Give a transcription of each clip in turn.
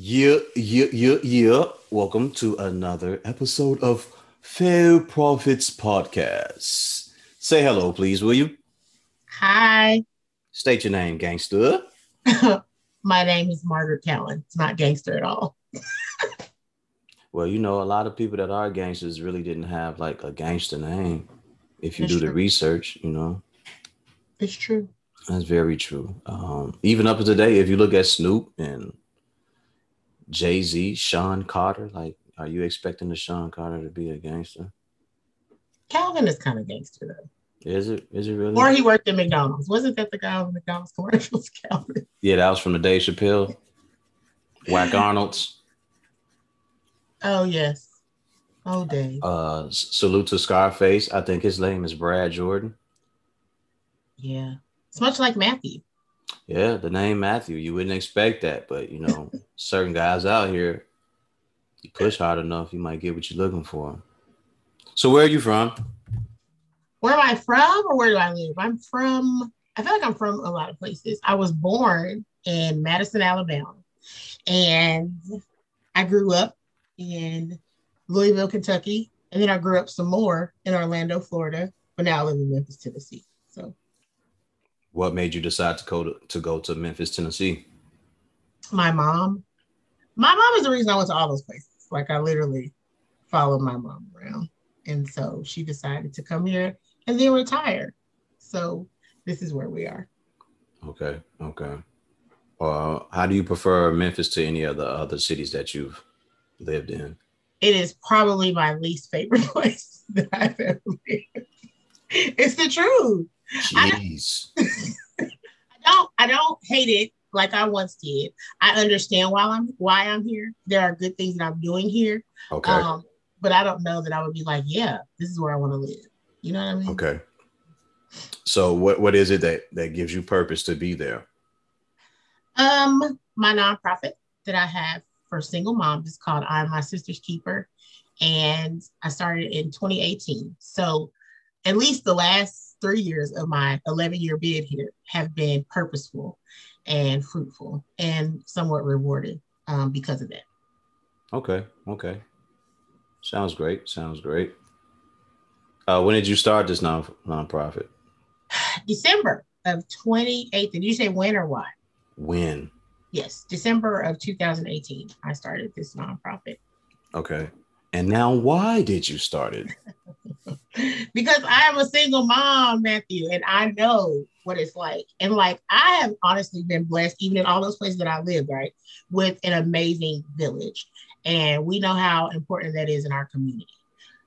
Yeah, yeah, yeah, yeah. Welcome to another episode of Fair Profits Podcast. Say hello, please, will you? Hi, State your name, gangster. my name is Margaret Callan. It's not gangster at all. Well, you know, a lot of people that are gangsters really didn't have like a gangster name. If you do the research, you know, It's true. that's very true. Um, even up to today, if you look at Snoop and Jay Z, Sean Carter, like, are you expecting the Sean Carter to be a gangster? Calvin is kind of gangster though. Is it? Is it really? Or he worked at McDonald's. Wasn't that the guy on McDonald's commercials, Calvin? Yeah, that was from the Dave Chappelle. Whack Arnold's. Oh yes. Oh Dave. Uh, salute to Scarface. I think his name is Brad Jordan. Yeah. It's much like Matthew. Yeah, the name Matthew. You wouldn't expect that, but you know, certain guys out here, you push hard enough, you might get what you're looking for. So, where are you from? Where am I from or where do I live? I'm from, I feel like I'm from a lot of places. I was born in Madison, Alabama. And I grew up in Louisville, Kentucky. And then I grew up some more in Orlando, Florida. But now I live in Memphis, Tennessee. What made you decide to go to, to go to Memphis, Tennessee? my mom, my mom is the reason I went to all those places. Like I literally followed my mom around. And so she decided to come here and then retire. So this is where we are. Okay, okay. Uh, how do you prefer Memphis to any of the other cities that you've lived in? It is probably my least favorite place that I've ever lived. It's the truth. I- Jeez. I don't I don't hate it like I once did. I understand why I'm why I'm here. There are good things that I'm doing here. Okay, Um, but I don't know that I would be like, yeah, this is where I want to live. You know what I mean? okay. So, what what is it that that gives you purpose to be there? Um, my nonprofit that I have for single moms is called I'm My Sister's Keeper. And I started in 2018. So at least the last three years of my 11 year bid here have been purposeful and fruitful and somewhat rewarded um, because of that. Okay, okay. Sounds great. Sounds great. Uh, when did you start this non nonprofit? December of 2018. Did you say when or why? When? Yes, December of 2018. I started this nonprofit. Okay. And now, why did you start it? because I am a single mom, Matthew, and I know what it's like. And like I have honestly been blessed, even in all those places that I live, right, with an amazing village. And we know how important that is in our community.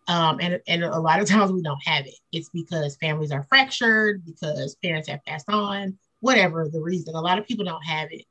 Um, and, and a lot of times we don't have it. It's because families are fractured, because parents have passed on, whatever the reason. A lot of people don't have it.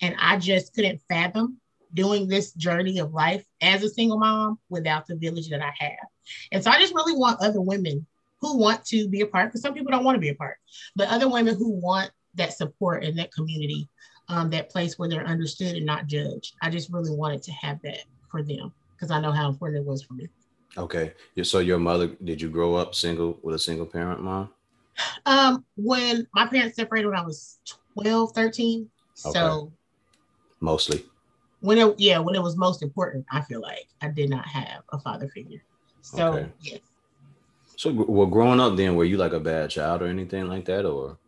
And I just couldn't fathom doing this journey of life as a single mom without the village that I have. And so I just really want other women who want to be a part, because some people don't want to be a part, but other women who want that support and that community, um, that place where they're understood and not judged. I just really wanted to have that for them because I know how important it was for me. Okay. So, your mother, did you grow up single with a single parent mom? Um, when my parents separated when I was 12, 13. Okay. So Mostly. When it yeah, when it was most important, I feel like I did not have a father figure. So Okay. yes. So, well, growing up then, were you like a bad child or anything like that? Or,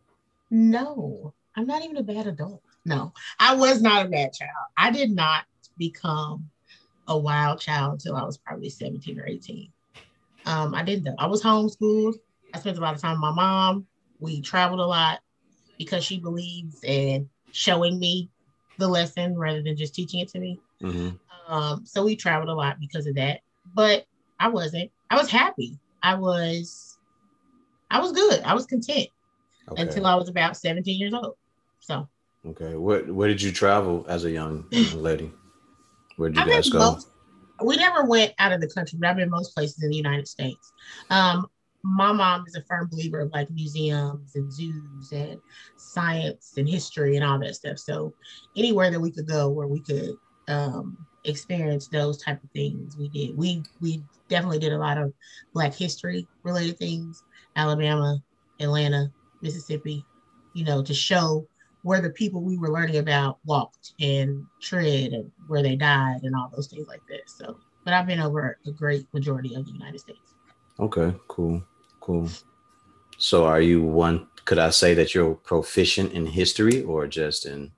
No, I'm not even a bad adult. No, I was not a bad child. I did not become a wild child until I was probably 17 or 18. Um, I didn't though. I was homeschooled. I spent a lot of time with my mom. We traveled a lot because she believes in showing me the lesson rather than just teaching it to me. Mhm. Um, so we traveled a lot because of that. But I wasn't. I was happy. I was I was good. I was content okay. until I was about 17 years old. So okay. What where did you travel as a young, young lady? Where did you I've guys go? most, we never went out of the country, but I've been most places in the United States. Um, my mom is a firm believer of like museums and zoos and science and history and all that stuff. So anywhere that we could go where we could um, experience those type of things, we did. We we definitely did a lot of Black history related things. Alabama, Atlanta, Mississippi, you know, to show where the people we were learning about walked and tread and where they died and all those things like that. So, but I've been over a great majority of the United States. Okay, cool, cool. So, are you one? Could I say that you're proficient in history or just in?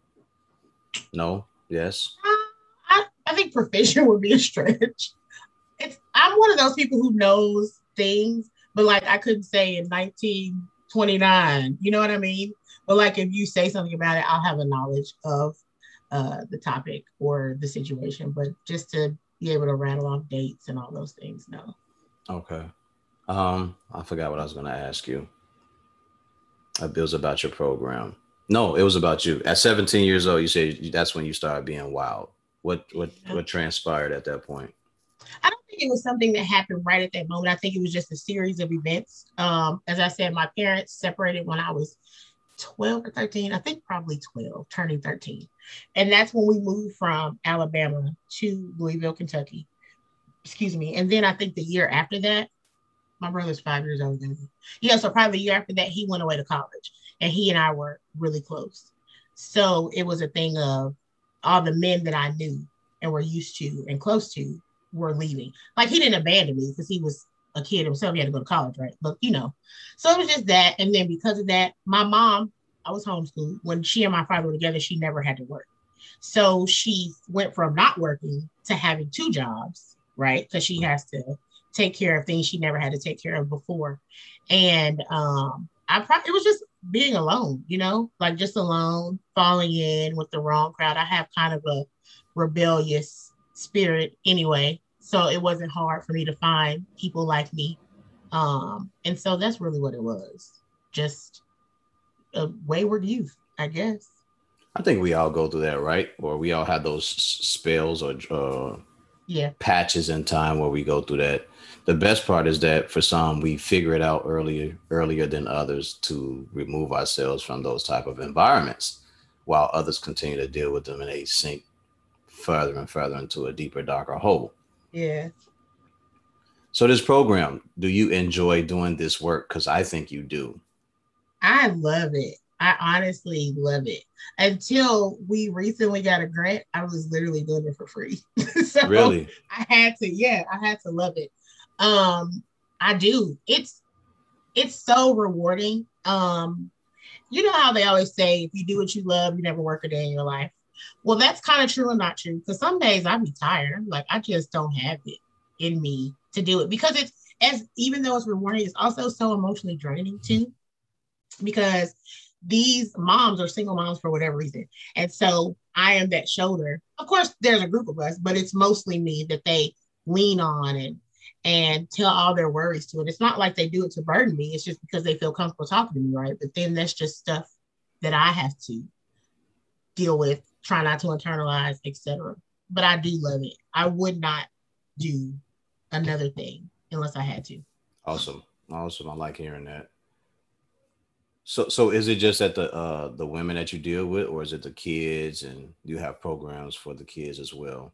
No. Yes. Uh, I, I think proficient would be a stretch. It's I'm one of those people who knows things, but like I couldn't say in 1929. You know what I mean? But like if you say something about it, I'll have a knowledge of uh, the topic or the situation. But just to be able to rattle off dates and all those things, no. Okay. Um, I forgot what I was going to ask you. It was about your program. No, it was about you. At 17 years old, you said that's when you started being wild. What what what transpired at that point? I don't think it was something that happened right at that moment. I think it was just a series of events. Um, as I said, my parents separated when I was 12 or 13, I think probably 12, turning 13. And that's when we moved from Alabama to Louisville, Kentucky. Excuse me. And then I think the year after that, my brother's five years older than me. Yeah, so probably a year after that, he went away to college and he and I were really close. So it was a thing of all the men that I knew and were used to and close to were leaving. Like he didn't abandon me because he was a kid himself. He had to go to college, right? But you know, so it was just that. And then because of that, my mom, I was homeschooled. When she and my father were together, she never had to work. So she went from not working to having two jobs, right? Because she has to take care of things she never had to take care of before. And um, I probably it was just being alone, you know, like just alone, falling in with the wrong crowd. I have kind of a rebellious spirit anyway so it wasn't hard for me to find people like me um and so that's really what it was just a wayward youth i guess i think we all go through that right or we all have those spells or uh yeah patches in time where we go through that the best part is that for some we figure it out earlier earlier than others to remove ourselves from those type of environments while others continue to deal with them and they sink further and further into a deeper darker hole yeah. So this program, do you enjoy doing this work? Because I think you do. I love it. I honestly love it. Until we recently got a grant, I was literally doing it for free. so really? I had to, yeah, I had to love it. Um, I do. It's it's so rewarding. Um, you know how they always say if you do what you love, you never work a day in your life. Well, that's kind of true and not true because some days I be tired. Like I just don't have it in me to do it because it's as even though it's rewarding, it's also so emotionally draining too. Because these moms are single moms for whatever reason. And so I am that shoulder. Of course, there's a group of us, but it's mostly me that they lean on and and tell all their worries to. And it's not like they do it to burden me. It's just because they feel comfortable talking to me, right? But then that's just stuff that I have to deal with try not to internalize, etc. But I do love it. I would not do another thing unless I had to. Awesome. Awesome. I like hearing that. So so is it just that the uh the women that you deal with or is it the kids and you have programs for the kids as well?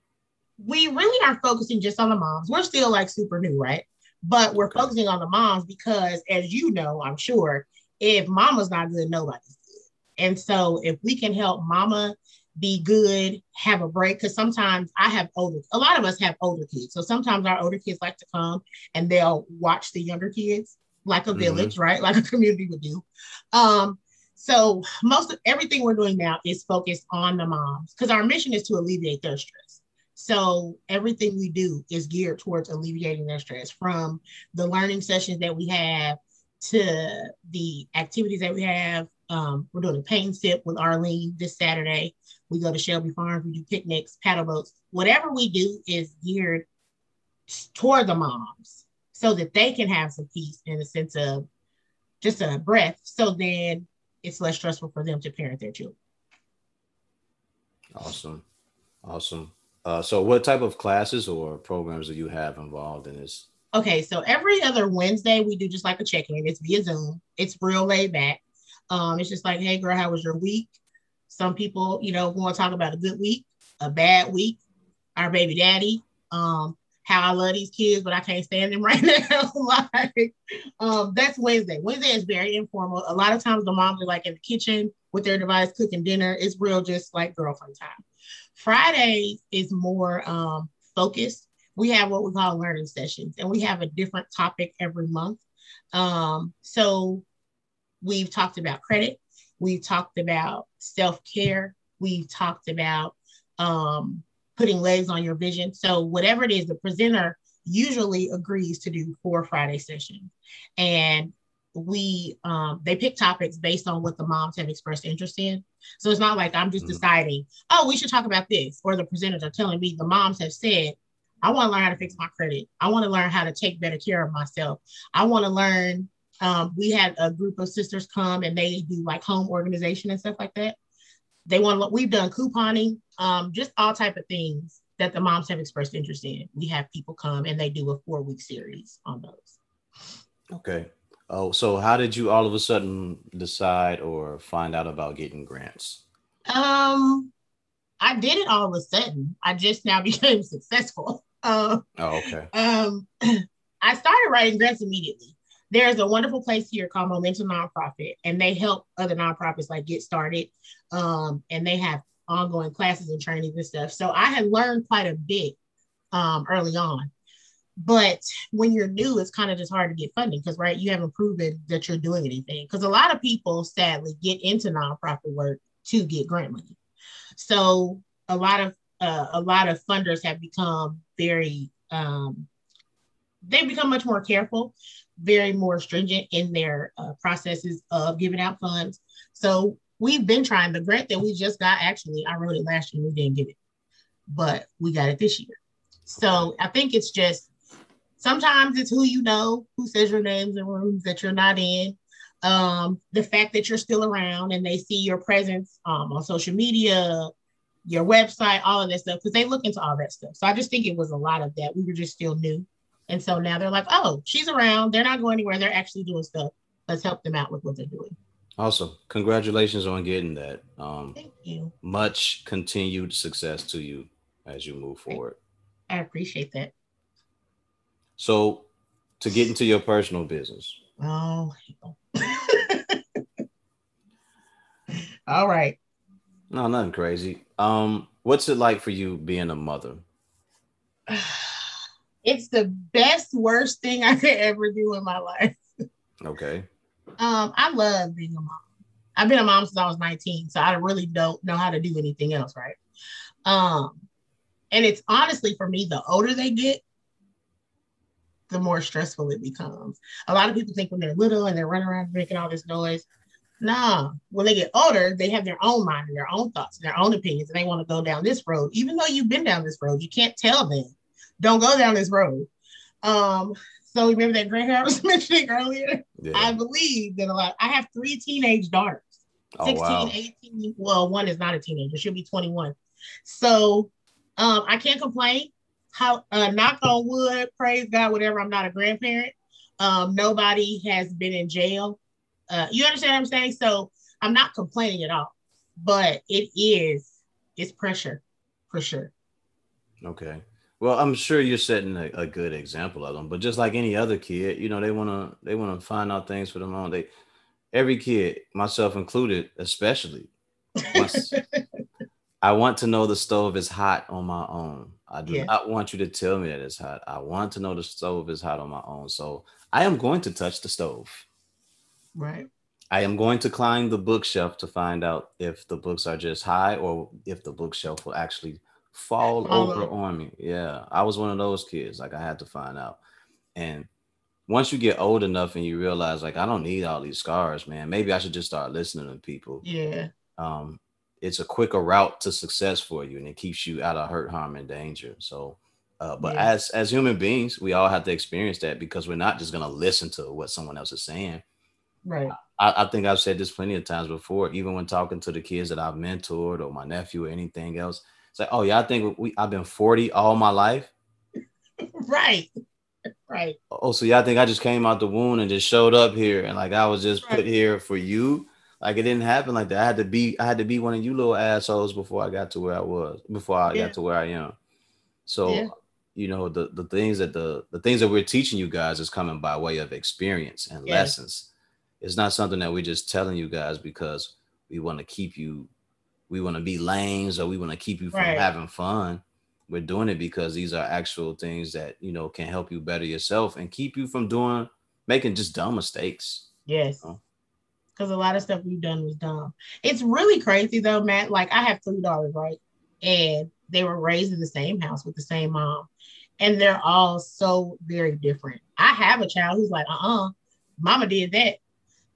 We really are focusing just on the moms. We're still like super new, right? But we're okay. focusing on the moms because as you know, I'm sure, if mama's not good, nobody's good. And so if we can help mama be good, have a break. Because sometimes I have older, a lot of us have older kids. So sometimes our older kids like to come and they'll watch the younger kids like a mm-hmm. village, right? Like a community would do. Um, so most of everything we're doing now is focused on the moms because our mission is to alleviate their stress. So everything we do is geared towards alleviating their stress from the learning sessions that we have to the activities that we have. Um, we're doing a paint sip with Arlene this Saturday. We go to Shelby Farms, we do picnics, paddle boats. Whatever we do is geared toward the moms so that they can have some peace in a sense of just a breath. So then it's less stressful for them to parent their children. Awesome. Awesome. Uh, so what type of classes or programs do you have involved in this? Okay, so every other Wednesday we do just like a check-in. It's via Zoom. It's real laid back. Um, it's just like, hey girl, how was your week? Some people, you know, want to talk about a good week, a bad week, our baby daddy, um, how I love these kids, but I can't stand them right now. like, um, that's Wednesday. Wednesday is very informal. A lot of times the moms are like in the kitchen with their device, cooking dinner. It's real, just like girlfriend time. Friday is more um, focused. We have what we call learning sessions, and we have a different topic every month. Um, so we've talked about credit, we've talked about self care, we've talked about um, putting legs on your vision. So whatever it is, the presenter usually agrees to do four Friday sessions, and we um, they pick topics based on what the moms have expressed interest in. So it's not like I'm just mm-hmm. deciding, oh, we should talk about this, or the presenters are telling me the moms have said, I want to learn how to fix my credit. I want to learn how to take better care of myself. I want to learn. Um, we had a group of sisters come and they do like home organization and stuff like that. They want to we've done couponing, um, just all type of things that the moms have expressed interest in. We have people come and they do a four week series on those. Okay. Oh, so how did you all of a sudden decide or find out about getting grants? Um, I did it all of a sudden. I just now became successful. Uh, oh, okay. Um, I started writing grants immediately. There's a wonderful place here called Momentum Nonprofit, and they help other nonprofits like get started. Um, and they have ongoing classes and trainings and stuff. So I had learned quite a bit um, early on. But when you're new, it's kind of just hard to get funding because, right, you haven't proven that you're doing anything. Because a lot of people, sadly, get into nonprofit work to get grant money. So a lot of uh, a lot of funders have become very um, they've become much more careful, very more stringent in their uh, processes of giving out funds. So we've been trying the grant that we just got. Actually, I wrote it last year. We didn't get it, but we got it this year. So I think it's just sometimes it's who you know, who says your names in rooms that you're not in. Um, the fact that you're still around and they see your presence um, on social media, your website, all of that stuff, because they look into all that stuff. So I just think it was a lot of that. We were just still new. And so now they're like, oh, she's around. They're not going anywhere. They're actually doing stuff. Let's help them out with what they're doing. Awesome. Congratulations on getting that. Um, Thank you. Much continued success to you as you move forward. I appreciate that. So, to get into your personal business. Oh, all right. No, nothing crazy. Um, what's it like for you being a mother? It's the best, worst thing I could ever do in my life. Okay. Um, I love being a mom. I've been a mom since I was 19, so I really don't know how to do anything else, right? Um, and it's honestly for me, the older they get, the more stressful it becomes. A lot of people think when they're little and they're running around making all this noise. Nah, when they get older, they have their own mind and their own thoughts and their own opinions, and they want to go down this road. Even though you've been down this road, you can't tell them, don't go down this road. Um, so remember that hair I was mentioning earlier? Yeah. I believe that a lot, I have three teenage daughters, oh, 16, wow. 18. Well, one is not a teenager, she'll be 21. So um, I can't complain. How uh, knock on wood, praise God, whatever. I'm not a grandparent. Um, nobody has been in jail. Uh, you understand what I'm saying? So I'm not complaining at all, but it is it's pressure for sure. Okay. Well, I'm sure you're setting a, a, good example of them, but just like any other kid, you know, they wanna they wanna find out things for them own. They every kid, myself included, especially. I want to know the stove is hot on my own. I do yeah. not want you to tell me that it's hot. I want to know the stove is hot on my own. So I am going to touch the stove. Right. I am going to climb the bookshelf to find out if the books are just high or if the bookshelf will actually fall over on me. Yeah. I was one of those kids. Like I had to find out. And once you get old enough and you realize like I don't need all these scars, man. Maybe I should just start listening to people. Yeah. Um, it's a quicker route to success for you and it keeps you out of hurt harm and danger so uh, but yeah. as as human beings we all have to experience that because we're not just going to listen to what someone else is saying right I, I, think i've said this plenty of times before even when talking to the kids that i've mentored or my nephew or anything else it's like oh yeah i think we i've been 40 all my life right right oh so yeah i think i just came out the womb and just showed up here and like i was just right. put here for you like it didn't happen like that. I had to be I had to be one of you little assholes before I got to where I was, before I yeah. got to where I am. So yeah. you know, the the things that the the things that we're teaching you guys is coming by way of experience and lessons. It's not something that we're just telling you guys because we want to keep you, we want to be lanes or we want to keep you from Right. having fun. We're doing it because these are actual things that you know can help you better yourself and keep you from doing making just dumb mistakes. Yes. Oh. Because a lot of stuff we've done was dumb. It's really crazy though, Matt. Like I have three daughters, right? And they were raised in the same house with the same mom. And they're all so very different. I have a child who's like, uh-uh, mama did that.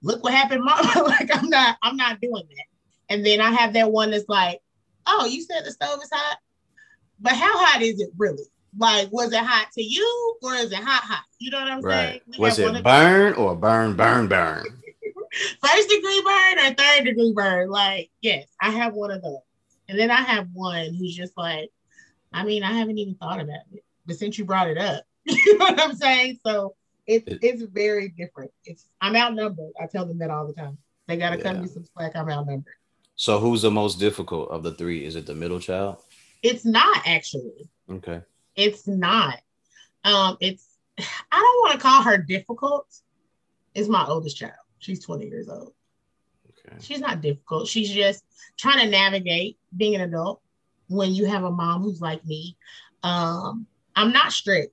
Look what happened, mama. like I'm not, I'm not doing that. And then I have that one that's like, oh, you said the stove is hot. But how hot is it really? Like, was it hot to you or is it hot hot? You know what I'm saying? We Was it of- burn or burn, burn, burn? first degree burn or third degree burn. Like, yes, I have one of those. And then I have one who's just like, I mean, I haven't even thought about it, but since you brought it up, you know what I'm saying? So it's It- it's very different. It's I'm outnumbered. I tell them that all the time. They gotta cut me some slack. I'm outnumbered. So who's the most difficult of the three? Is it the middle child? It's not actually. Okay. It's not. Um, it's I don't want to call her difficult. It's my oldest child. She's 20 years old. Okay. she's not difficult. She's just trying to navigate being an adult when you have a mom who's like me. Um, I'm not strict.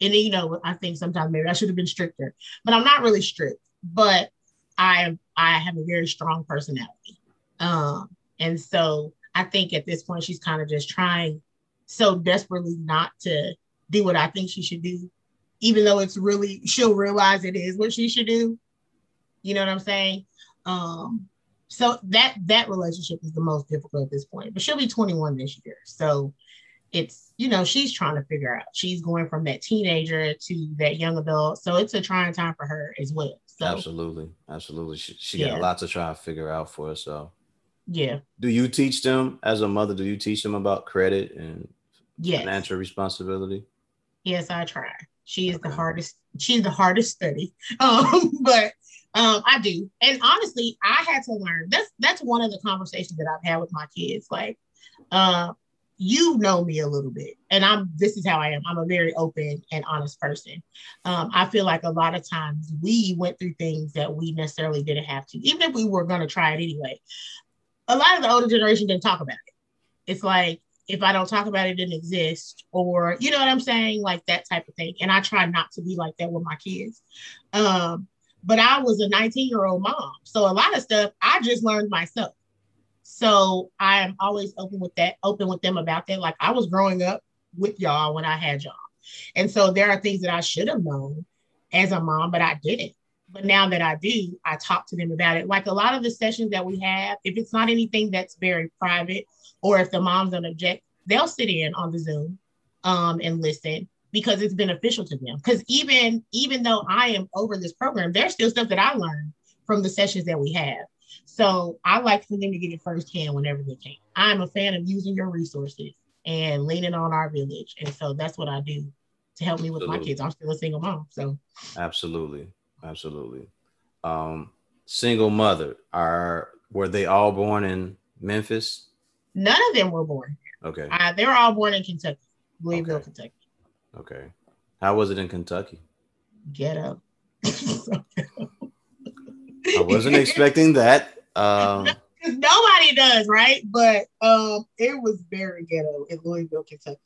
And you know, I think sometimes maybe I should have been stricter, but I'm not really strict. But I I have a very strong personality. Um, and so I think at this point she's kind of just trying so desperately not to do what I think she should do, even though it's really she'll realize it is what she should do. You know what I'm saying? Um, so that that relationship is the most difficult at this point. But she'll be 21 this year, so it's you know she's trying to figure out. She's going from that teenager to that young adult, so it's a trying time for her as well. So Absolutely. Absolutely. She, she got a lot to try and figure out for herself. Yeah, Do you teach them as a mother? Do you teach them about credit and yes, financial responsibility? yes, I try. She is the hardest. She's the hardest study, um, but um, I do. And honestly, I had to learn. That's that's one of the conversations that I've had with my kids. Like, uh, you know me a little bit, and I'm. This is how I am. I'm a very open and honest person. Um, I feel like a lot of times we went through things that we necessarily didn't have to, even if we were going to try it anyway. A lot of the older generation didn't talk about it. It's like if I don't talk about it, it didn't exist, or you know what I'm saying, like that type of thing. And I try not to be like that with my kids. Um, but I was a 19 year old mom, so a lot of stuff I just learned myself. So I am always open with that, open with them about that. Like I was growing up with y'all when I had y'all, and so there are things that I should have known as a mom, but I didn't. But now that I do, I talk to them about it. Like a lot of the sessions that we have, if it's not anything that's very private, or if the moms don't object, they'll sit in on the Zoom um, and listen because it's beneficial to them. Because even even though I am over this program, there's still stuff that I learned from the sessions that we have. So I like for them to get it firsthand whenever they can. I'm a fan of using your resources and leaning on our village, and so that's what I do to help me with my kids. I'm still a single mom, so Absolutely. Absolutely. Um, single mother. Are were they all born in Memphis? none of them were born. Okay. Uh, they were all born in Kentucky, Louisville, Okay. Kentucky. Okay. How was it in Kentucky? Ghetto. I wasn't expecting that. Um, nobody does, right? But um, it was very ghetto in Louisville, Kentucky.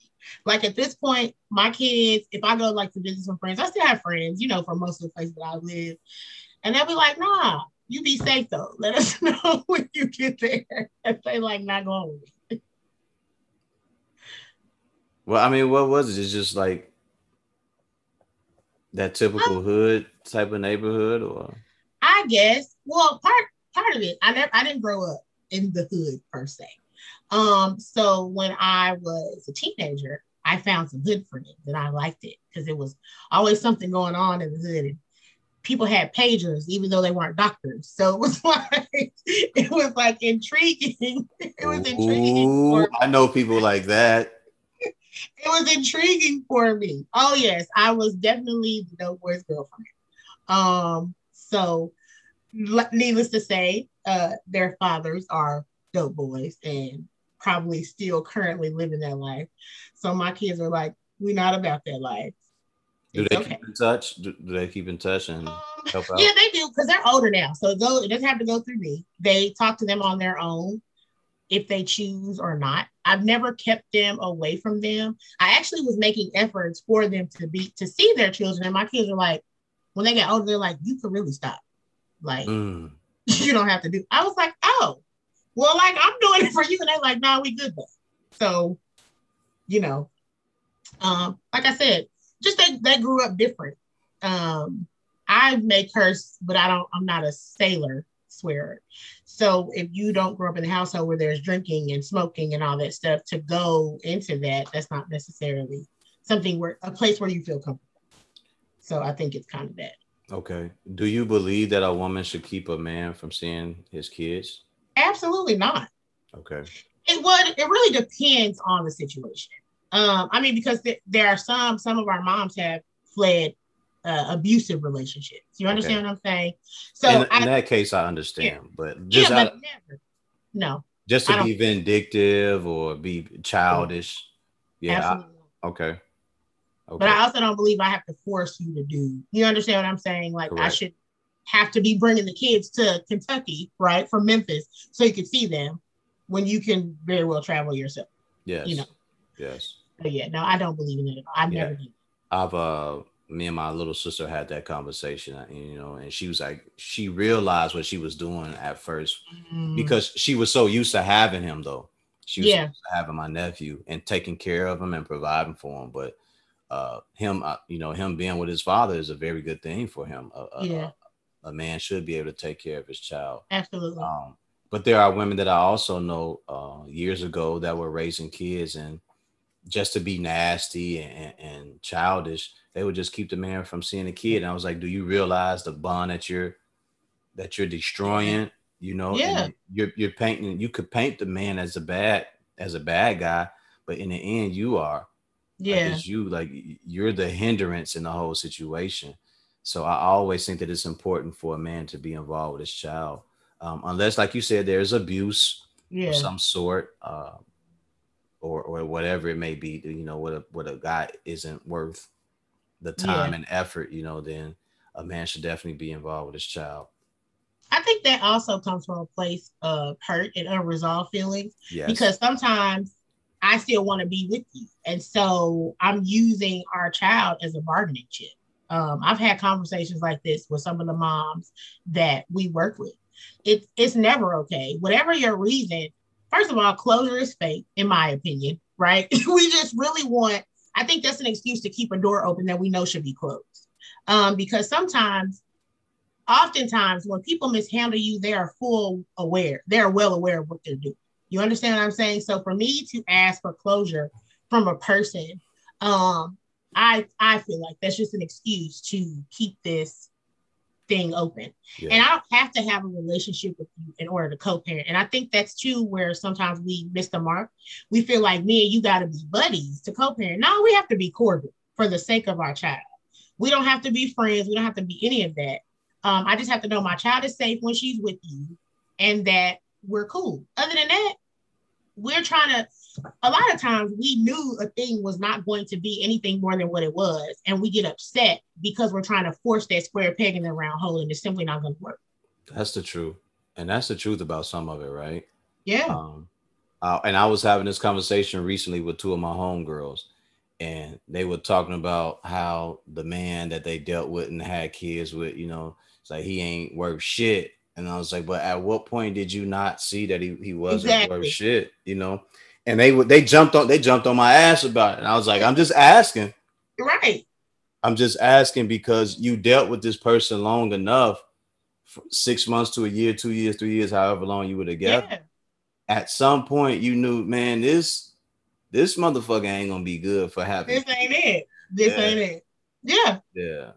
Like at this point, my kids, if I go like to visit some friends, I still have friends, you know, from most of the places that I live, and they'll be like, "Nah, you be safe though. Let us know when you get there." And they like not going with me. well, I mean, what was it? It's just like that typical um, hood type of neighborhood, or I guess. Well, part part of it, I never, I didn't grow up in the hood per se. Um, so when I was a teenager, I found some hood friends and I liked it because it was always something going on in the hood. People had pagers, even though they weren't doctors. So it was like it was like intriguing. It was intriguing. Ooh, I know people like that. it was intriguing for me. Oh yes, I was definitely the dope boy's girlfriend. Um, so needless to say, uh, their fathers are dope boys and probably still currently living that life. So my kids are like, we're not about that life. Do they okay. keep in touch? Do, do, they keep in touch and um, help out? Yeah, they do because they're older now, so it, go, it doesn't have to go through me. They talk to them on their own if they choose or not. I've never kept them away from them. I actually was making efforts for them to be to see their children, and my kids are like, when they get older, they're like, you can really stop. Like, mm. you don't have to do. I was like, well, like I'm doing it for you, and they're like, nah, we good though. So, you know, um, like I said, just they, they grew up different. Um, I make curse, but I don't. I'm not a sailor swearer. So if you don't grow up in a household where there's drinking and smoking and all that stuff, to go into that, that's not necessarily something where a place where you feel comfortable. So I think it's kind of that. Okay. Do you believe that a woman should keep a man from seeing his kids? Absolutely not. Okay. It would. It really depends on the situation. Um, I mean, because th- there are some some of our moms have fled uh, abusive relationships. You understand okay. what I'm saying? So in, I, in, that case, I understand, yeah. but just yeah, but never. No. Just to be vindictive or be childish. Yeah. I, okay. Okay. But I also don't believe I have to force you to do. You understand what I'm saying? Like Correct. I should have to be bringing the kids to Kentucky, right, from Memphis, so you can see them when you can very well travel yourself. Yes. You know. Yes. But yeah, no, I don't believe in it at all. I've yeah. never did. I've uh me and my little sister had that conversation, uh, you know, and she was like, she realized what she was doing at 1st mm-hmm. because she was so used to having him, though. She was yeah. having my nephew and taking care of him and providing for him. But uh, him, uh, you know, him being with his father is a very good thing for him. yeah. A, man should be able to take care of his child. Absolutely. Um, but there are women that I also know uh, years ago that were raising kids and just to be nasty and, and, childish, they would just keep the man from seeing the kid. And I was like, do you realize the bond that you're that you're destroying? You know, yeah. you're you're painting. You could paint the man as a bad as a bad guy, but in the end, you are. Yeah, like it's you. Like you're the hindrance in the whole situation. So I always think that it's important for a man to be involved with his child, um, unless, like you said, there's abuse yeah. of some sort. Uh, or or whatever it may be, you know, what a what a guy isn't worth the time yeah. and effort, you know, then a man should definitely be involved with his child. I think that also comes from a place of hurt and unresolved feelings. Yes. Because sometimes I still want to be with you. And so I'm using our child as a bargaining chip. Um, I've had conversations like this with some of the moms that we work with. It's it's never okay. Whatever your reason, first of all, closure is fake, in my opinion, right? we just really want, I think that's an excuse to keep a door open that we know should be closed. Um, because sometimes, oftentimes, when people mishandle you, they are full aware, they're well aware of what they're doing. You understand what I'm saying? So for me to ask for closure from a person, um, I I feel like that's just an excuse to keep this thing open. Yeah. And I don't have to have a relationship with you in order to co-parent. And I think that's too where sometimes we miss the mark. We feel like me and you got to be buddies to co-parent. No, we have to be cordial for the sake of our child. We don't have to be friends. We don't have to be any of that. Um, I just have to know my child is safe when she's with you and that we're cool. Other than that, we're trying to a lot of times we knew a thing was not going to be anything more than what it was and we get upset because we're trying to force that square peg in the round hole and it's simply not going to work that's the truth and that's the truth about some of it right yeah um, uh, and i was having this conversation recently with two of my homegirls and they were talking about how the man that they dealt with and had kids with you know it's like he ain't worth shit and I was like, but at what point did you not see that he, he wasn't exactly. worth shit? You know? And they would they jumped on they jumped on my ass about it. And I was like, I'm just asking. Right. I'm just asking because you dealt with this person long enough, six months to a year, two years, three years, however long you were together. Yeah. At some point, you knew, man, this this motherfucker ain't gonna be good for having. This ain't it. This yeah. ain't it. Yeah. Yeah.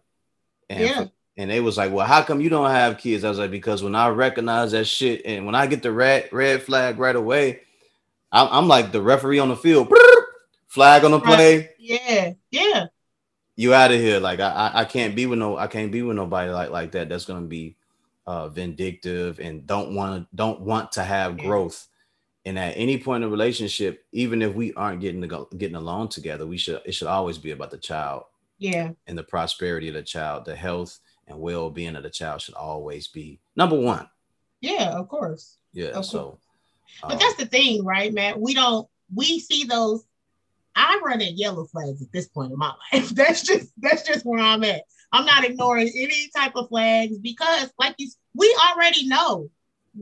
And yeah. For, and they was like, "Well, how come you don't have kids?" I was like, "Because when I recognize that shit, and when I get the red red flag right away, I'm, I'm like the referee on the field, flag on the play. Yeah, yeah. You out of here? Like I, I can't be with no, I can't be with nobody like like that. That's gonna be uh, vindictive and don't want to don't want to have growth. And at any point in the relationship, even if we aren't getting to getting along together, we should it should always be about the child Yeah. And the prosperity of the child, the health and well-being of the child should always be number one. Yeah, of course. Yeah. Of so But that's the thing, right, Matt? We don't we see those. I run at yellow flags at this point in my life. That's just that's just where I'm at. I'm not ignoring any type of flags because, like you, we already know.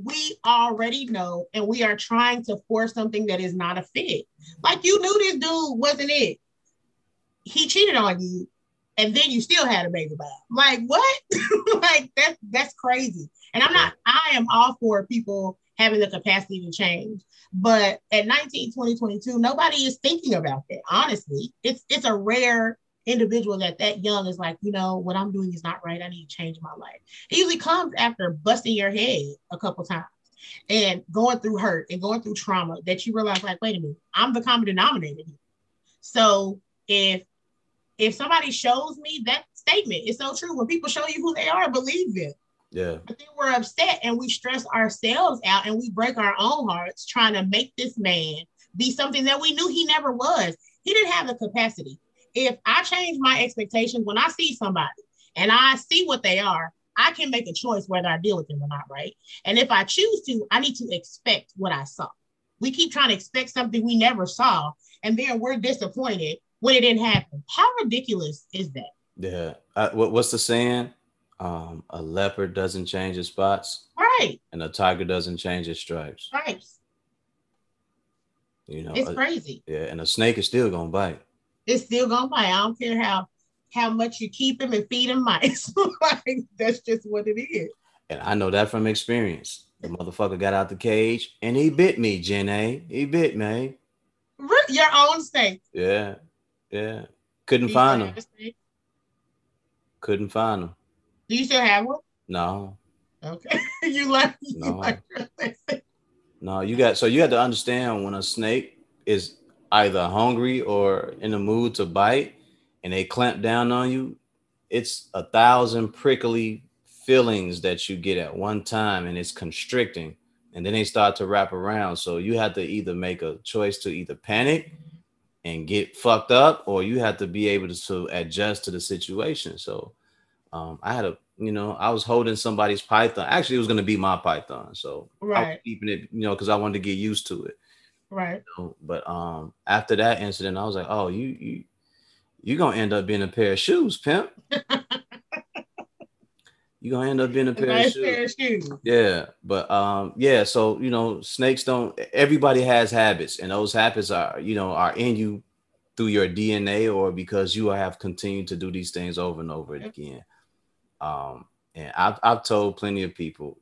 We already know, and we are trying to force something that is not a fit. Like you knew this dude wasn't it. He cheated on you, and then you still had a baby by. Like what? like that's that's crazy. And I'm not. I am all for people having the capacity to change. But at 19, 20, 22, nobody is thinking about that. Honestly, it's it's a rare individual that that young is like, you know, what I'm doing is not right. I need to change my life. It usually comes after busting your head a couple times and going through hurt and going through trauma that you realize, like, wait a minute, I'm the common denominator. So if if somebody shows me that statement, it's so true. When people show you who they are, believe it. Yeah. But then we're upset and we stress ourselves out and we break our own hearts trying to make this man be something that we knew he never was. He didn't have the capacity. If I change my expectations when I see somebody and I see what they are, I can make a choice whether I deal with them or not, right? And if I choose to, I need to expect what I saw. We keep trying to expect something we never saw, and then we're disappointed when it didn't happen. How ridiculous is that? Yeah. Uh, what, what's the saying? Um, a leopard doesn't change its spots, Right, and a tiger doesn't change its stripes. right. You know, It's uh, crazy. yeah, and a snake is still gonna bite. it's still gonna bite. I don't care how how much you keep him and feed him mice. like that's just what it is. And I know that from experience. The motherfucker got out the cage and he bit me, Jen A. He bit me. Your own snake. Yeah. Yeah. Couldn't find him. a? Couldn't find him. Do you still have one? No. Okay. you like you No. No, you got so you have to understand when a snake is either hungry or in the mood to bite and they clamp down on you, it's a thousand prickly feelings that you get at one time and it's constricting and then they start to wrap around. So you have to either make a choice to either panic and get fucked up or you have to be able to, to adjust to the situation. So um, I had a, you know, I was holding somebody's python. Actually, it was going to be my python. So I was Right. keeping it, you know, because I wanted to get used to it. right. you know. But um, after that incident, I was like, oh, you you you're gonna end up being a pair of shoes, pimp. you're gonna end up being a pair of nice shoes. pair of shoes. Yeah, but um, yeah. So you know, snakes don't. Everybody has habits, and those habits are you know are in you through your DNA or because you have continued to do these things over and over again. Um, and I've I've told plenty of people,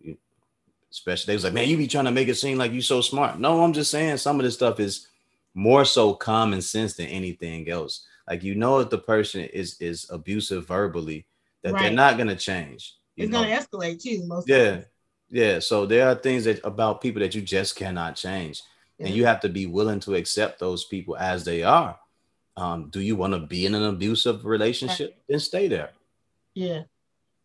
especially they was like, man, you be trying to make it seem like you so smart. No, I'm just saying some of this stuff is more so common sense than anything else. Like you know, if the person is is abusive verbally, that they're not gonna change. It's know? gonna escalate too. Most Yeah. times. Yeah. So there are things that about people that you just cannot change. Yeah. And you have to be willing to accept those people as they are. Um, do you want to be in an abusive relationship? Right. Then stay there. Yeah.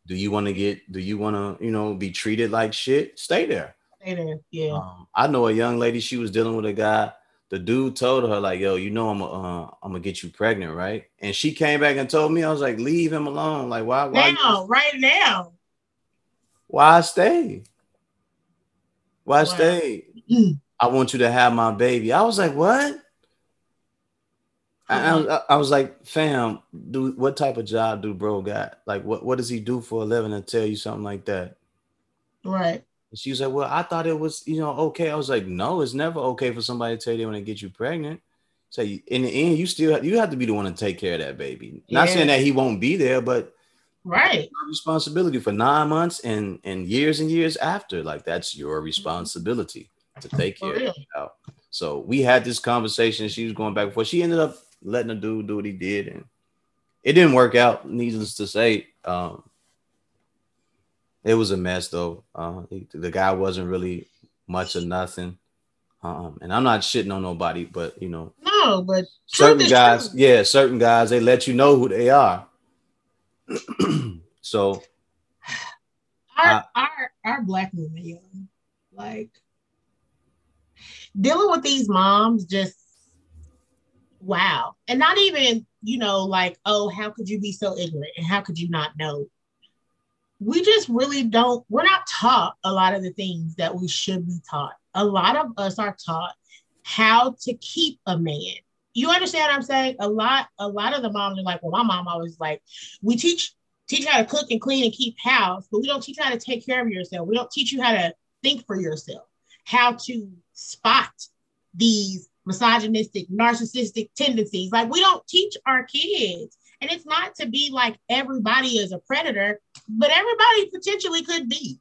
Do you want to get do you want to, you know, be treated like shit? Stay there. Stay there. Yeah. Um, I know a young lady, she was dealing with a guy. The dude told her, like, yo, you know, I'm uh, I'm gonna get you pregnant, right? And she came back and told me, I was like, leave him alone. Like, why, why, now, right now. why stay? Why Wow. stay? I want you to have my baby. I was like, what? I, I, uh-huh. was- I was like, fam, do what type of job do bro got? Like, what, what does he do for a living to tell you something like that? Right. And she was like, well, I thought it was, you know, okay. I was like, no, it's never okay for somebody to tell you they want to get you pregnant. So in the end, you still you have to be the one to take care of that baby. Not Yeah. saying that he won't be there, but Right. responsibility for nine months and and years and years after. Like that's your mm-hmm. responsibility to take care of it. So we had this conversation. She was going back and forth. She ended up letting the dude do what he did, and it didn't work out. Needless to say, um, it was a mess though. Uh, he- the guy wasn't really much of nothing. Um, and I'm not shitting on nobody, but you know, No, but certain guys, true. yeah, certain guys, they let you know who they are. so our Uh, our our black women, like dealing with these moms just wow. And not even, you know, like, oh, how could you be so ignorant and how could you not know? We just really don't, we're not taught a lot of the things that we should be taught. A lot of us are taught how to keep a man. You understand what I'm saying? A lot, a lot of the moms are like, well, my mom always like, we teach teach how to cook and clean and keep house, but we don't teach you how to take care of yourself. We don't teach you how to think for yourself, how to spot these misogynistic, narcissistic tendencies. Like we don't teach our kids. And it's not to be like everybody is a predator, but everybody potentially could be.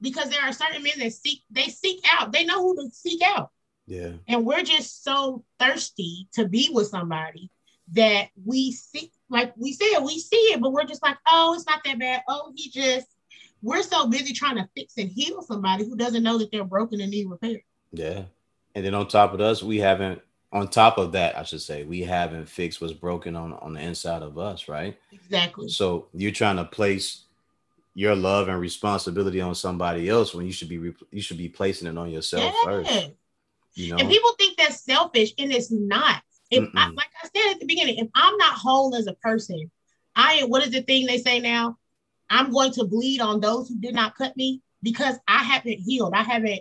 Because there are certain men that seek, they seek out, they know who to seek out. Yeah. And we're just so thirsty to be with somebody that we see, like we said, we see it, but we're just like, oh, it's not that bad. Oh, he just, we're so busy trying to fix and heal somebody who doesn't know that they're broken and need repair. Yeah. And then on top of us, we haven't, on top of that, I should say, we haven't fixed what's broken on, on the inside of us, right? Exactly. So you're trying to place your love and responsibility on somebody else when you should be you should be placing it on yourself yeah. first. You know, and people think that's selfish, and it's not. If I, like I said at the beginning, if I'm not whole as a person, I am. What is the thing they say now? I'm going to bleed on those who did not cut me because I haven't healed. I haven't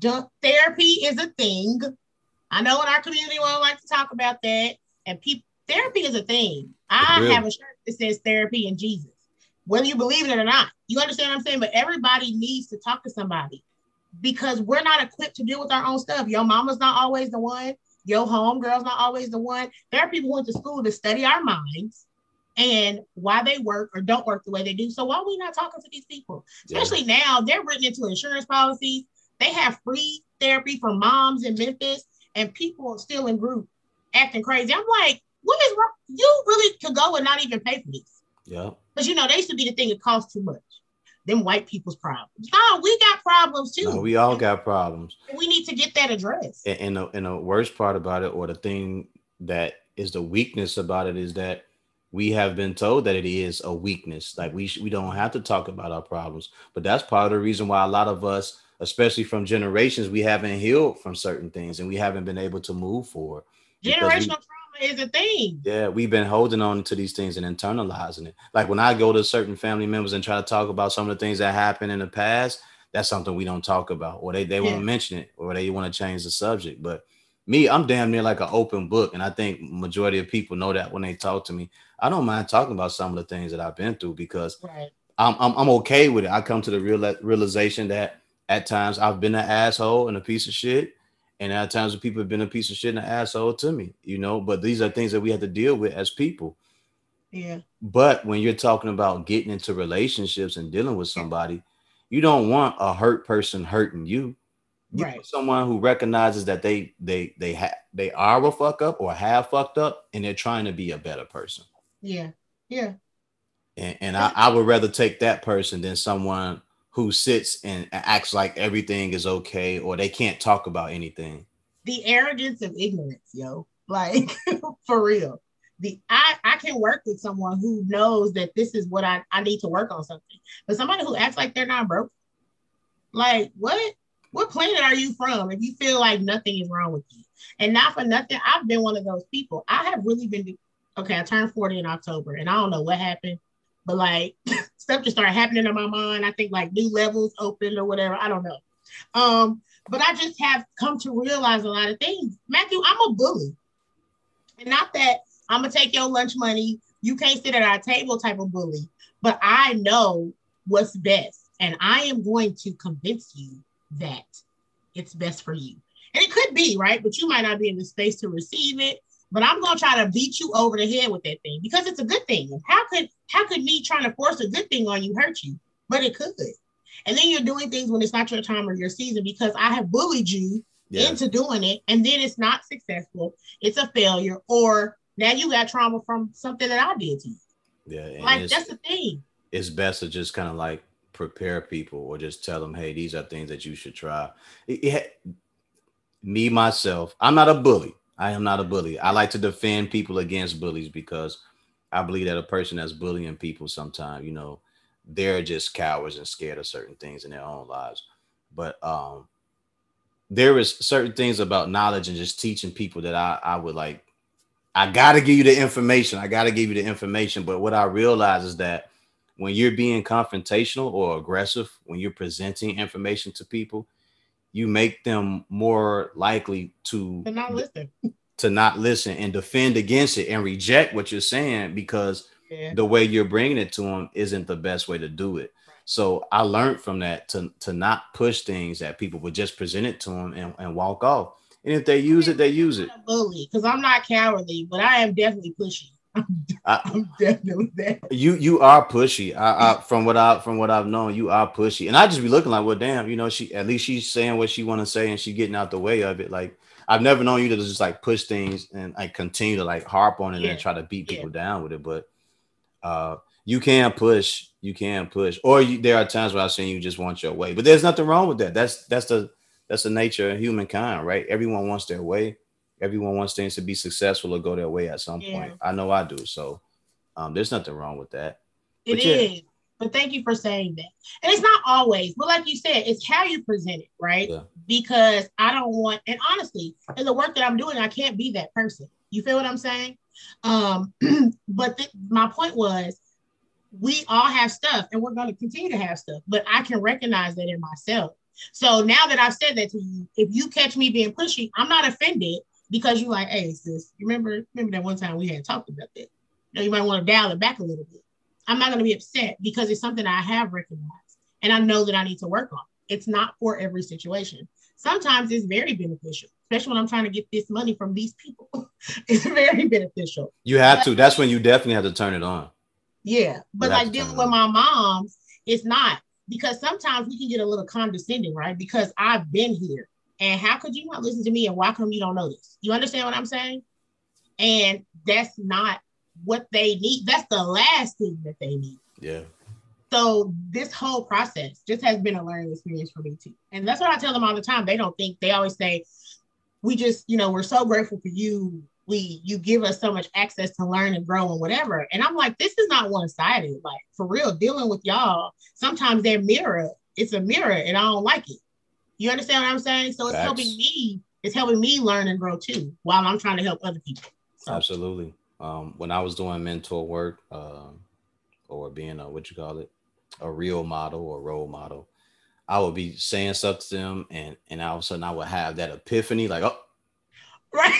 Therapy is a thing. I know in our community we don't like to talk about that, and people therapy is a thing. I have a shirt that says therapy and Jesus, whether you believe in it or not. You understand what I'm saying? But everybody needs to talk to somebody because we're not equipped to deal with our own stuff. Your mama's not always the one. Your homegirl's not always the one. There are people who went to school to study our minds and why they work or don't work the way they do. So why are we not talking to these people? Especially yeah. now, they're written into insurance policies. They have free therapy for moms in Memphis, and people still in group acting crazy. I'm like, what is wrong? You really could go and not even pay for these. Yeah. Because you know, they used to be the thing that costs too much them white people's problems. No, we got problems too. No, we all got problems. We need to get that addressed. And, and, the, and the worst part about it, or the thing that is the weakness about it, is that we have been told that it is a weakness. Like we we don't have to talk about our problems, but that's part of the reason why a lot of us, especially from generations, we haven't healed from certain things and we haven't been able to move forward. Generational trauma is a thing. Yeah, we've been holding on to these things and internalizing it. Like when I go to certain family members and try to talk about some of the things that happened in the past, that's something we don't talk about, or they, they yeah. won't mention it, or they want to change the subject. But me, I'm damn near like an open book, and I think majority of people know that when they talk to me. I don't mind talking about some of the things that I've been through because right. I'm, I'm, I'm okay with it. I come to the real realization that at times I've been an asshole and a piece of shit, and at times people have been a piece of shit and an asshole to me, you know, but these are things that we have to deal with as people. Yeah. But when you're talking about getting into relationships and dealing with somebody, you don't want a hurt person hurting you. you right. someone who recognizes that they they they have they are a fuck up or have fucked up and they're trying to be a better person. Yeah. Yeah. And, and I, I would rather take that person than someone who sits and acts like everything is okay or they can't talk about anything. The arrogance of ignorance, yo. Like for real. The I, I can work with someone who knows that this is what I, I need to work on something. But somebody who acts like they're not broke, like what what planet are you from if you feel like nothing is wrong with you? And not for nothing, I've been one of those people. I have really been okay, I turned 40 in October and I don't know what happened, but like stuff just started happening in my mind. I think like new levels opened or whatever. I don't know. Um, but I just have come to realize a lot of things. Matthew, I'm a bully. And not that I'm gonna take your lunch money, you can't sit at our table type of bully, but I know what's best. And I am going to convince you that it's best for you. And it could be, right? But you might not be in the space to receive it but I'm gonna try to beat you over the head with that thing because it's a good thing. How could how could me trying to force a good thing on you hurt you? But it could. And then you're doing things when it's not your time or your season because I have bullied you yeah. into doing it, and then it's not successful. It's a failure, or now you got trauma from something that I did to you. Yeah, like that's the thing. It's best to just kind of like prepare people or just tell them, hey, these are things that you should try. It, it, me myself, I'm not a bully. I am not a bully. I like to defend people against bullies because I believe that a person that's bullying people sometimes, you know, they're just cowards and scared of certain things in their own lives. But um there is certain things about knowledge and just teaching people that I, I would like I gotta give you the information. I gotta give you the information. But what I realize is that when you're being confrontational or aggressive, when you're presenting information to people, you make them more likely to, To not listen. to not listen and defend against it and reject what you're saying because Yeah. the way you're bringing it to them isn't the best way to do it. So I learned from that to to not push things that people would just present it to them and, and walk off. And if they use it, they use it. I'm not a bully because I'm not cowardly, but I am definitely pushy. I'm definitely that. You you are pushy. I, I from what I from what I've known, you are pushy. And I just be looking like, well, damn, you know, she at least she's saying what she want to say and she getting out the way of it. Like I've never known you to just like push things and like continue to like harp on it Yeah. and try to beat Yeah. people down with it. But uh you can push, you can push, or you, there are times where I've seen you just want your way. But there's nothing wrong with that. That's that's the that's the nature of humankind, right? Everyone wants their way. Everyone wants things to be successful or go their way at some Yeah. point. I know I do. So um, there's nothing wrong with that. It But is. yeah. But thank you for saying that. And it's not always, but like you said, it's how you present it, right? Yeah. Because I don't want, and honestly, in the work that I'm doing, I can't be that person. You feel what I'm saying? Um, but th- my point was, we all have stuff, and we're going to continue to have stuff. But I can recognize that in myself. So now that I've said that to you, if you catch me being pushy, I'm not offended because you're like, "Hey, sis, you remember remember that one time we had talked about that? Now you might want to dial it back a little bit." I'm not going to be upset because it's something I have recognized and I know that I need to work on. It's not for every situation. Sometimes it's very beneficial, especially when I'm trying to get this money from these people. it's very beneficial. You have to. That's when you definitely have to turn it on. Yeah. But like dealing with my moms, it's not because sometimes we can get a little condescending, right? Because I've been here. And how could you not listen to me? And why come you don't know this? You understand what I'm saying? And that's not what they need. That's the last thing that they need. Yeah. So this whole process just has been a learning experience for me too. And that's what I tell them all the time. They don't think they always say, we just, you know, we're so grateful for you. We you give us so much access to learn and grow and whatever. And I'm like, this is not one-sided. Like for real, dealing with y'all, sometimes they're mirror, it's a mirror, and I don't like it. You understand what I'm saying? So it's Facts. helping me, it's helping me learn and grow too, while I'm trying to help other people. So Absolutely. Um, when I was doing mentor work, um, or being a what you call it, a real model or role model, I would be saying stuff to them, and and all of a sudden I would have that epiphany, like, oh, right,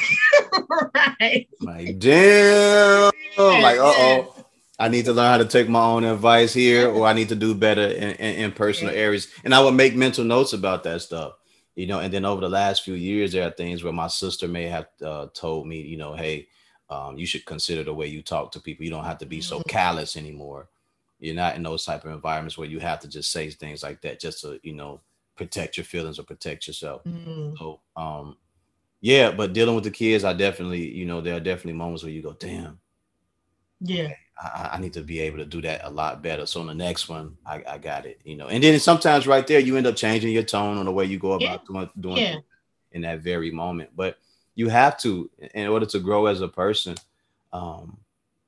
right. like damn, like, uh oh, I need to learn how to take my own advice here, or I need to do better in, in, in personal areas. And I would make mental notes about that stuff, you know. And then over the last few years, there are things where my sister may have uh, told me, you know, hey, um, you should consider the way you talk to people. You don't have to be so Mhm. callous anymore. You're not in those type of environments where you have to just say things like that just to, you know, protect your feelings or protect yourself. Mm, So, um, yeah, but dealing with the kids, I definitely, you know, there are definitely moments where you go, damn, yeah. I, I need to be able to do that a lot better. So on the next one, I, I got it, you know. And then sometimes right there, you end up changing your tone on the way you go Yeah. about doing, doing Yeah. in that very moment. But you have to, in order to grow as a person. Um,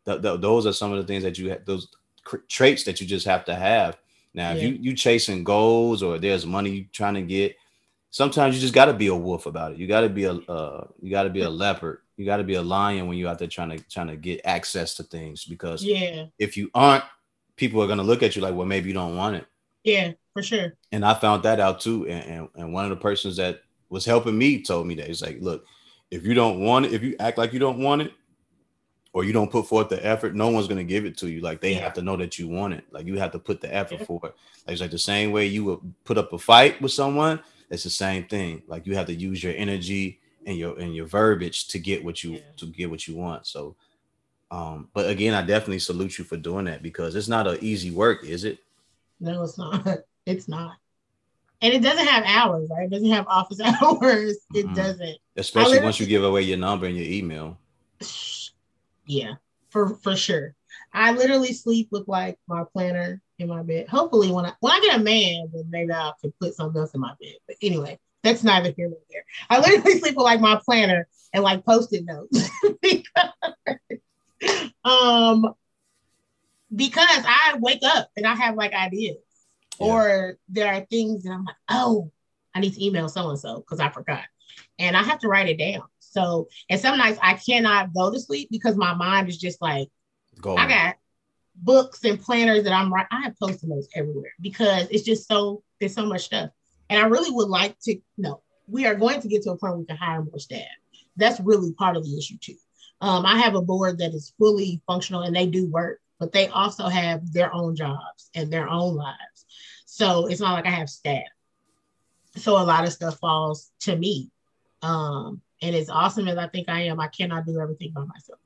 th- th- those are some of the things that you have, those cr- traits that you just have to have. Now, if you you chasing goals or there's money you trying to get, sometimes you just got to be a wolf about it. You got to be a uh, you got to be a leopard. You got to be a lion when you're out there trying to trying to get access to things because Yeah. if you aren't, people are gonna look at you like, well, maybe you don't want it. Yeah, for sure. And I found that out too. And, and, and one of the persons that was helping me told me that he's like, look, if you don't want it, if you act like you don't want it, or you don't put forth the effort, no one's gonna give it to you. Like they Yeah. have to know that you want it. Like you have to put the effort Yeah. for it. Like it's like the same way you would put up a fight with someone. It's the same thing. Like you have to use your energy and your and your verbiage to get what you Yeah. to get what you want. So, um, but again, I definitely salute you for doing that because it's not an easy work, is it? No, it's not. It's not. And it doesn't have hours, right? It doesn't have office hours. It Mhm. doesn't. Especially once you give away your number and your email. Yeah, for for sure. I literally sleep with like my planner in my bed. Hopefully, when I when I get a man, then maybe I can put something else in my bed. But anyway, that's neither here nor there. I literally sleep with like my planner and like post-it notes because, um because I wake up and I have like ideas, Yeah. or there are things that I'm like, oh, I need to email so and so because I forgot, and I have to write it down. So, and some nights I cannot go to sleep because my mind is just like, I got books and planners that I'm right. I have post it notes everywhere because it's just so there's so much stuff. And I really would like to know we are going to get to a point where we can hire more staff. That's really part of the issue too. Um, I have a board that is fully functional and they do work, but they also have their own jobs and their own lives. So it's not like I have staff. So a lot of stuff falls to me. Um, and as awesome as I think I am, I cannot do everything by myself.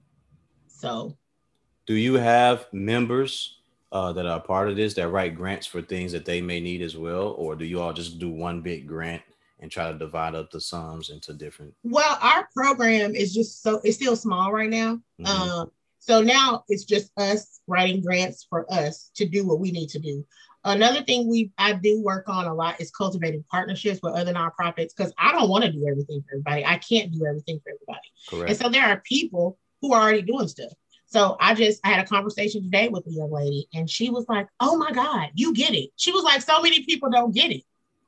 So do you have members uh, that are part of this that write grants for things that they may need as well, or do you all just do one big grant and try to divide up the sums into different? Well, our program is just so it's still small right now. Mm-hmm. Um, so now it's just us writing grants for us to do what we need to do. Another thing we I do work on a lot is cultivating partnerships with other nonprofits because I don't want to do everything for everybody. I can't do everything for everybody. Correct. And so there are people who are already doing stuff. So I just I had a conversation today with a young lady, and she was like, "Oh my God, you get it." She was like, "So many people don't get it."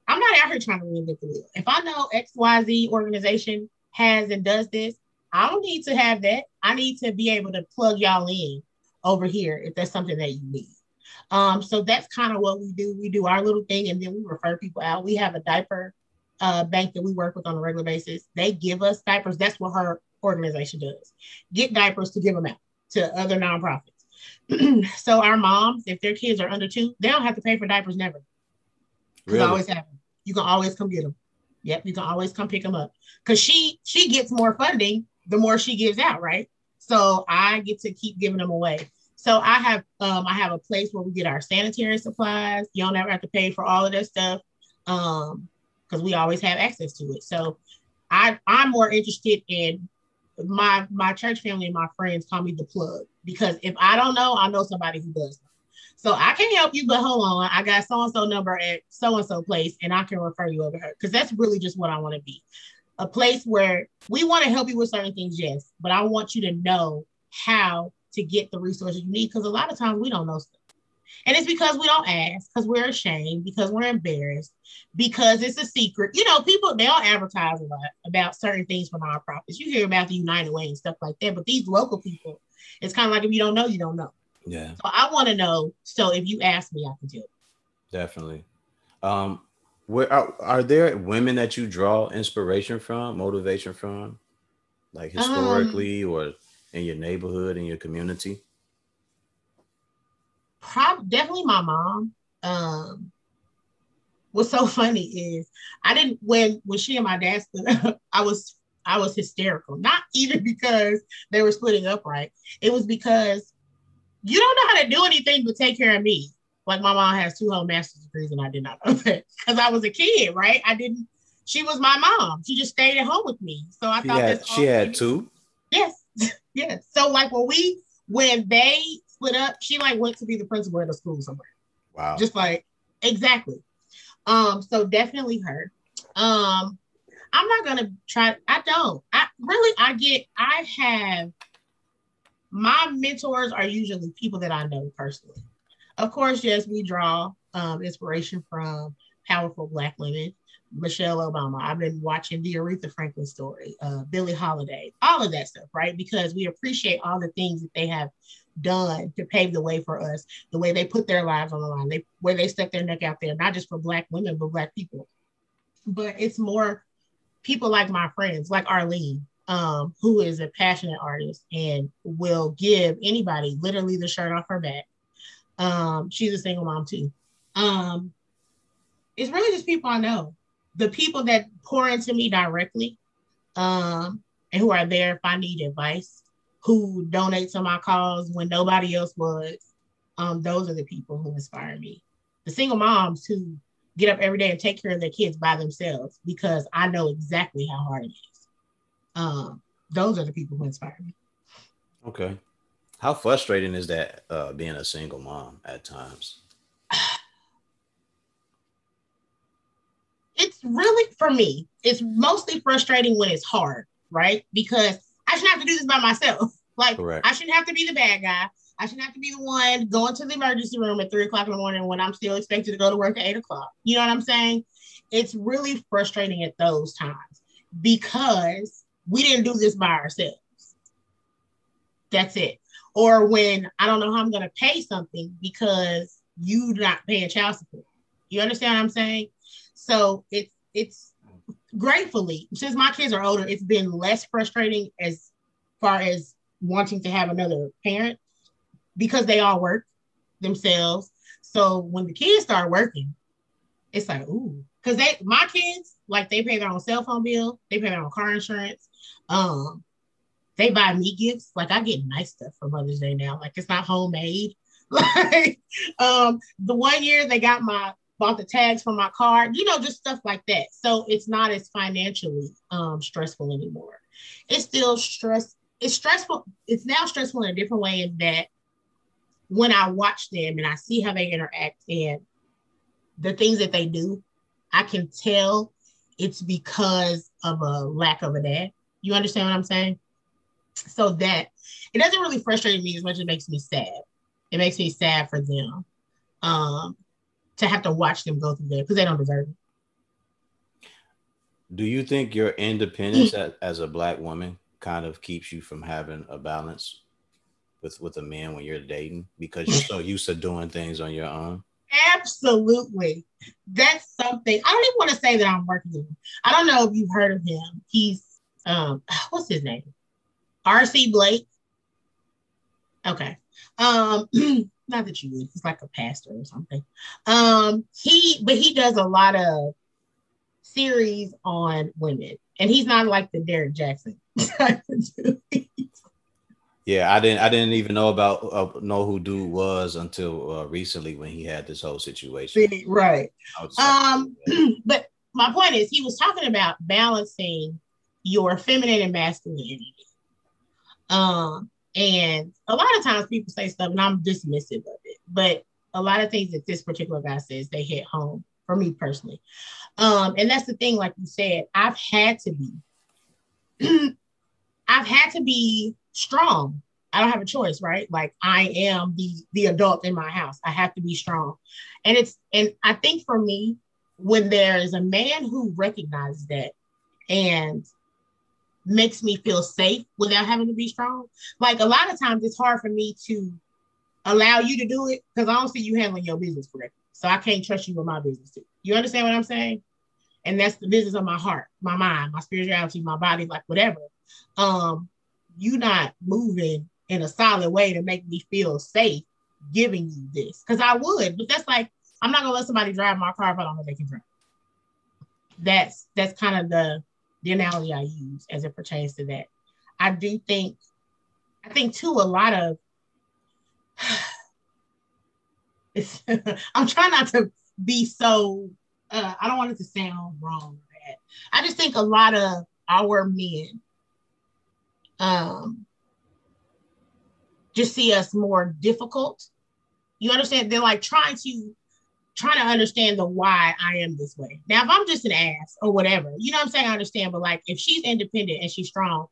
I'm not out here trying to reinvent the wheel. If I know X Y Z organization has and does this, I don't need to have that. I need to be able to plug y'all in over here if that's something that you need. Um, so that's kind of what we do. We do our little thing, and then we refer people out. We have a diaper uh, bank that we work with on a regular basis. They give us diapers. That's what her organization does. Get diapers to give them out to other nonprofits. so our moms, if their kids are under two, they don't have to pay for diapers never. Really? always have them. You can always come get them. Yep, you can always come pick them up. Cause she she gets more funding the more she gives out, right? So I get to keep giving them away. So I have um I have a place where we get our sanitary supplies. You don't ever have to pay for all of that stuff. Um, because we always have access to it. So I I'm more interested in my my church family and my friends call me the plug because if I don't know, I know somebody who does. So I can help you, but hold on, I got so and so number at so and so place, and I can refer you over her because that's really just what I want to be, a place where we want to help you with certain things, yes, but I want you to know how to get the resources you need because a lot of times we don't know stuff. And it's because we don't ask, because we're ashamed, because we're embarrassed, because it's a secret. You know, people they don't advertise a lot about certain things for nonprofits. You hear about the United Way and stuff like that, but these local people, it's kind of like if you don't know, you don't know. Yeah. So I want to know. So if you ask me, I can tell. Definitely. Um, where are, are there women that you draw inspiration from, motivation from, like historically um, or in your neighborhood, in your community? Prob- definitely my mom. Um, what's so funny is I didn't when when she and my dad split up, I was I was hysterical. Not even because they were splitting up right. It was because you don't know how to do anything but take care of me. Like my mom has two whole master's degrees and I did not know that because I was a kid, right? I didn't. She was my mom. She just stayed at home with me. So I thought that she had two. Yes, yes. So like when we when they split up, she like went to be the principal at a school somewhere. Wow. Just like exactly. Um, so definitely her. Um, I'm not gonna try. I don't. I really. I get. I have. My mentors are usually people that I know personally. Of course, yes, we draw um, inspiration from powerful Black women. Michelle Obama. I've been watching the Aretha Franklin story, uh, Billie Holiday, all of that stuff, right? Because we appreciate all the things that they have done to pave the way for us, the way they put their lives on the line, they where they stuck their neck out there, not just for black women, but black people. But it's more people like my friends, like Arlene, um, who is a passionate artist and will give anybody literally the shirt off her back. Um, she's a single mom too. Um, it's really just people I know. The people that pour into me directly, um, and who are there if I need advice who donate to my cause when nobody else was. Um, those are the people who inspire me. The single moms who get up every day and take care of their kids by themselves because I know exactly how hard it is. Um, those are the people who inspire me. Okay. How frustrating is that uh, being a single mom at times? It's really for me, it's mostly frustrating when it's hard, right? Because I shouldn't have to do this by myself. Like Correct. I shouldn't have to be the bad guy. I shouldn't have to be the one going to the emergency room at three o'clock in the morning when I'm still expected to go to work at eight o'clock. You know what I'm saying? It's really frustrating at those times because we didn't do this by ourselves. That's it. Or when I don't know how I'm going to pay something because you're not paying child support. You understand what I'm saying? So it's it's gratefully since my kids are older, it's been less frustrating as far as wanting to have another parent because they all work themselves. So when the kids start working, it's like ooh, because they my kids like they pay their own cell phone bill, they pay their own car insurance. Um, they buy me gifts. Like I get nice stuff for Mother's Day now. Like it's not homemade. like um, the one year they got my bought the tags for my car, you know, just stuff like that. So it's not as financially um, stressful anymore. It's still stress. It's stressful. It's now stressful in a different way in that when I watch them and I see how they interact and the things that they do, I can tell it's because of a lack of a dad. You understand what I'm saying? So that it doesn't really frustrate me as much it makes me sad. It makes me sad for them um, to have to watch them go through that because they don't deserve it. Do you think your independence as, as a black woman kind of keeps you from having a balance with with a man when you're dating because you're so used to doing things on your own? Absolutely. That's something I don't even want to say that I'm working with him. I don't know if you've heard of him. He's um what's his name? RC Blake. Okay. Um, not that you would, he's like a pastor or something. Um, he but he does a lot of series on women, and he's not like the Derrick Jaxn. Yeah, I didn't. I didn't even know about uh, know who dude was until uh, recently when he had this whole situation. Right. Um, but my point is, he was talking about balancing your feminine and masculinity. Um, and a lot of times people say stuff and I'm dismissive of it, but a lot of things that this particular guy says, they hit home for me personally. Um, and that's the thing, like you said, I've had to be, I've had to be strong. I don't have a choice, right? Like I am the the adult in my house. I have to be strong. And it's and I think for me, when there is a man who recognizes that and makes me feel safe without having to be strong. Like a lot of times it's hard for me to allow you to do it because I don't see you handling your business correctly. So I can't trust you with my business too. You understand what I'm saying? And that's the business of my heart, my mind, my spirituality, my body, like whatever. Um, you not moving in a solid way to make me feel safe giving you this. Cause I would, but that's like I'm not gonna let somebody drive my car if I don't know they can drive. That's that's kind of the the analogy I use as it pertains to that. I do think, I think too, a lot of, I'm trying not to be so, uh, I don't want it to sound wrong. I just think a lot of our men um, just see us more difficult. You understand? They're like trying to trying to understand the why I am this way. Now, if I'm just an ass or whatever, you know what I'm saying? I understand. But like if she's independent and she's strong,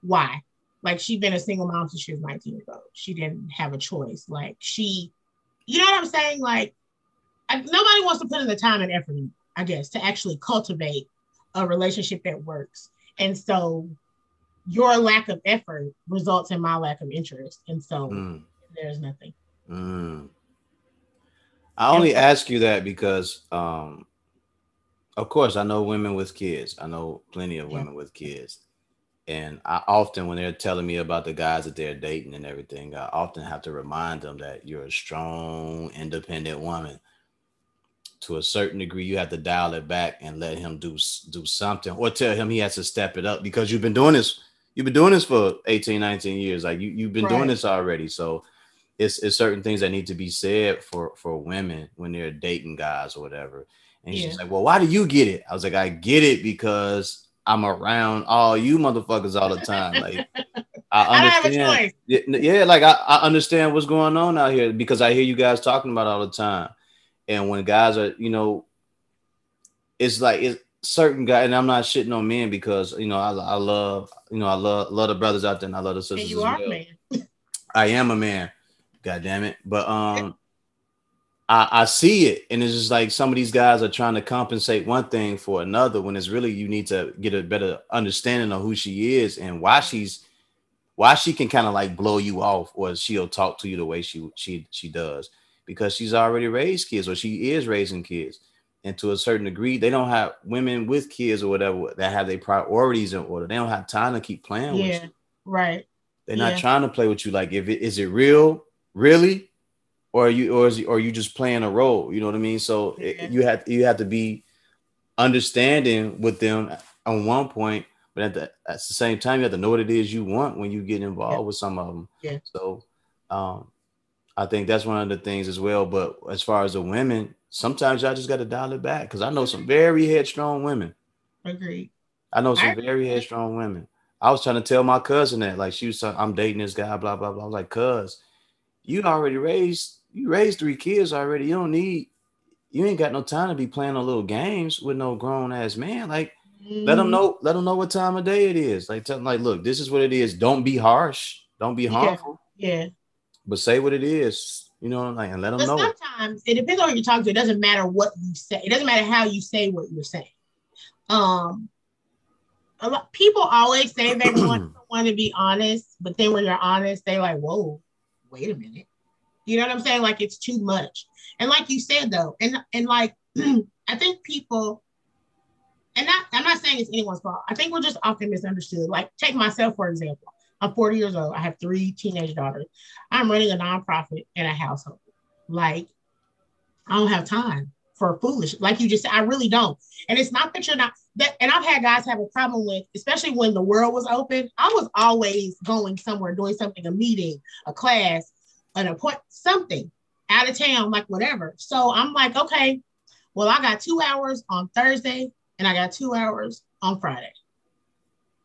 why? Like she's been a single mom since she was 19 years old. She didn't have a choice. Like she, you know what I'm saying? Like I, nobody wants to put in the time and effort, I guess, to actually cultivate a relationship that works. And so your lack of effort results in my lack of interest. And so mm. there's nothing. Mm. I only ask you that because, um, of course, I know women with kids. I know plenty of women yeah. with kids. And I often, when they're telling me about the guys that they're dating and everything, I often have to remind them that you're a strong, independent woman. To a certain degree, you have to dial it back and let him do do something, or tell him he has to step it up because you've been doing this. You've been doing this for 18, 19 years. Like you, you've been right. doing this already. So it's, it's certain things that need to be said for for women when they're dating guys or whatever. And yeah. she's like, "Well, why do you get it?" I was like, "I get it because I'm around all you motherfuckers all the time. Like, I understand. yeah, yeah, like I, I understand what's going on out here because I hear you guys talking about all the time. And when guys are, you know, it's like it's certain guy, and I'm not shitting on men because you know I, I love, you know, I love love the brothers out there, and I love the sisters. And you are well. man. I am a man. God damn it. But um I, I see it, and it's just like some of these guys are trying to compensate one thing for another when it's really you need to get a better understanding of who she is and why she's why she can kind of like blow you off or she'll talk to you the way she she she does. Because she's already raised kids or she is raising kids. And to a certain degree they don't have women with kids or whatever that have their priorities in order. They don't have time to keep playing yeah, with you. right. they're Yeah. not trying to play with you. Like if it is it real really or are you or is or are you just playing a role you know what i mean so it- you have you have to be understanding with them on one point but at the, at the same time you have to know what it is you want when you get involved Yeah. with some of them Yeah. so um i think that's one of the things as well but as far as the women sometimes y'all just got to dial it back because i know some very headstrong women Agreed. I know some I- very headstrong women. I was trying to tell my cousin that, like, she was, I'm dating this guy, blah blah blah. I was like, "Cuz, you already raised, you raised three kids already. You don't need, you ain't got no time to be playing no little games with no grown ass man. Like, let them Mhm. know, let them know what time of day it is. Like, tell them, like, look, this is what it is. Don't be harsh, don't be Yeah. harmful, Yeah. but say what it is. You know, what I'm like, and let them But know. it. sometimes it depends on who you're talking to. It doesn't matter what you say. It doesn't matter how you say what you're saying. Um, a lot people always say they want someone to be honest, but then when you're honest, they like, whoa, wait a minute. You know what I'm saying? Like it's too much. And like you said though, and and like I think people, and not, I'm not saying it's anyone's fault. I think we're just often misunderstood. Like take myself for example. I'm 40 years old. I have three teenage daughters. I'm running a nonprofit in a household. Like, I don't have time for foolish. Like you just said, I really don't. And it's not that you're not that. And I've had guys have a problem with, especially when the world was open. I was always going somewhere, doing something, a meeting, a class, an appointment, something out of town, like whatever. So I'm like, okay, well, I got two hours on Thursday and I got two hours on Friday.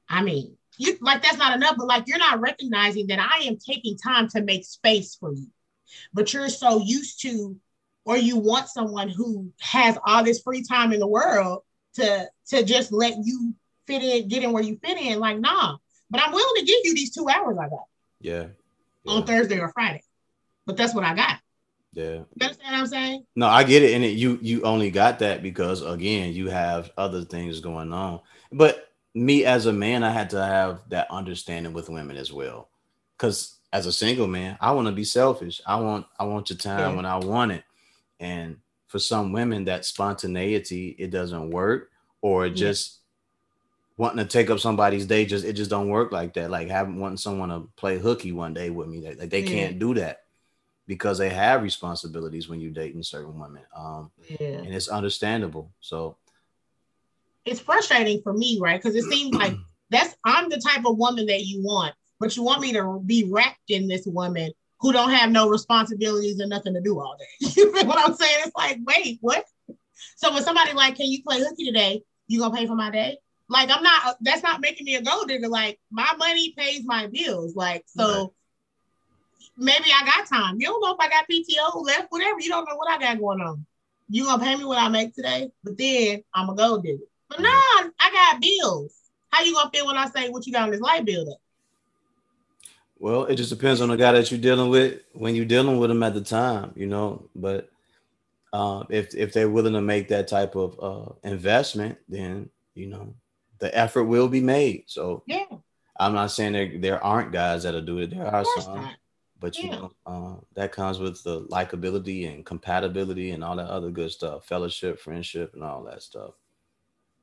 I mean, you like that's not enough, but like you're not recognizing that I am taking time to make space for you. But you're so used to, or you want someone who has all this free time in the world to to just let you fit in, get in where you fit in. Like, nah. But I'm willing to give you these two hours I got Yeah. on Thursday or Friday. But that's what I got. yeah. You understand what I'm saying? No, I get it, and it, you you only got that because again, you have other things going on. But me as a man, I had to have that understanding with women as well, because as a single man, I want to be selfish. I want I want your time Yeah. when I want it, and for some women, that spontaneity it doesn't work, or it Yeah. just wanting to take up somebody's day just it just don't work like that. Like having wanting someone to play hooky one day with me, like they Yeah. can't do that because they have responsibilities when you're dating certain women. Um, Yeah. and it's understandable. So It's frustrating for me, right? Because it seems like that's I'm the type of woman that you want, but you want me to be wrapped in this woman who don't have no responsibilities and nothing to do all day. You feel what I'm saying? It's like, wait, what? So when somebody like, can you play hooky today? You gonna pay for my day? Like I'm not. Uh, that's not making me a gold digger. Like my money pays my bills. Like so. Maybe I got time. You don't know if I got PTO left, whatever. You don't know what I got going on. You gonna pay me what I make today, but then I'm a gold digger. But no, I got bills. How you gonna feel when I say what you got on this light bill? Then? Well, it just depends on the guy that you're dealing with when you're dealing with them at the time, you know. But uh, if if they're willing to make that type of uh, investment, then you know the effort will be made. So Yeah, I'm not saying there there aren't guys that'll do it. There are some, not. but you know uh, that comes with the likability and compatibility and all that other good stuff, fellowship, friendship, and all that stuff.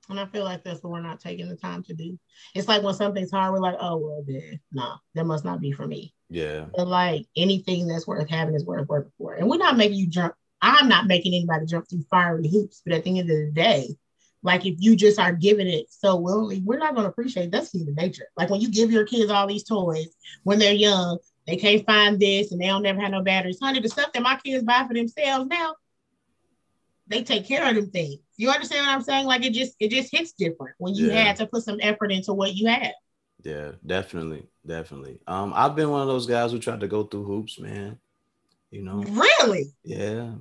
And I feel like that's what we're not taking the time to do. It's like when something's hard, we're like, oh well, then no, that must not be for me. Yeah, But like anything that's worth having is worth working for. And we're not making you jump. I'm not making anybody jump through fiery hoops. But at the end of the day, like if you just are giving it so willingly, we're not going to appreciate that's human nature. Like when you give your kids all these toys when they're young, they can't find this and they don't never have no batteries. Honey, the stuff that my kids buy for themselves now, they take care of them things. You understand what I'm saying? Like it just it just hits different when you Yeah. had to put some effort into what you had. yeah, definitely, definitely. Um, I've been one of those guys who tried to go through hoops, man. You know, Really? yeah.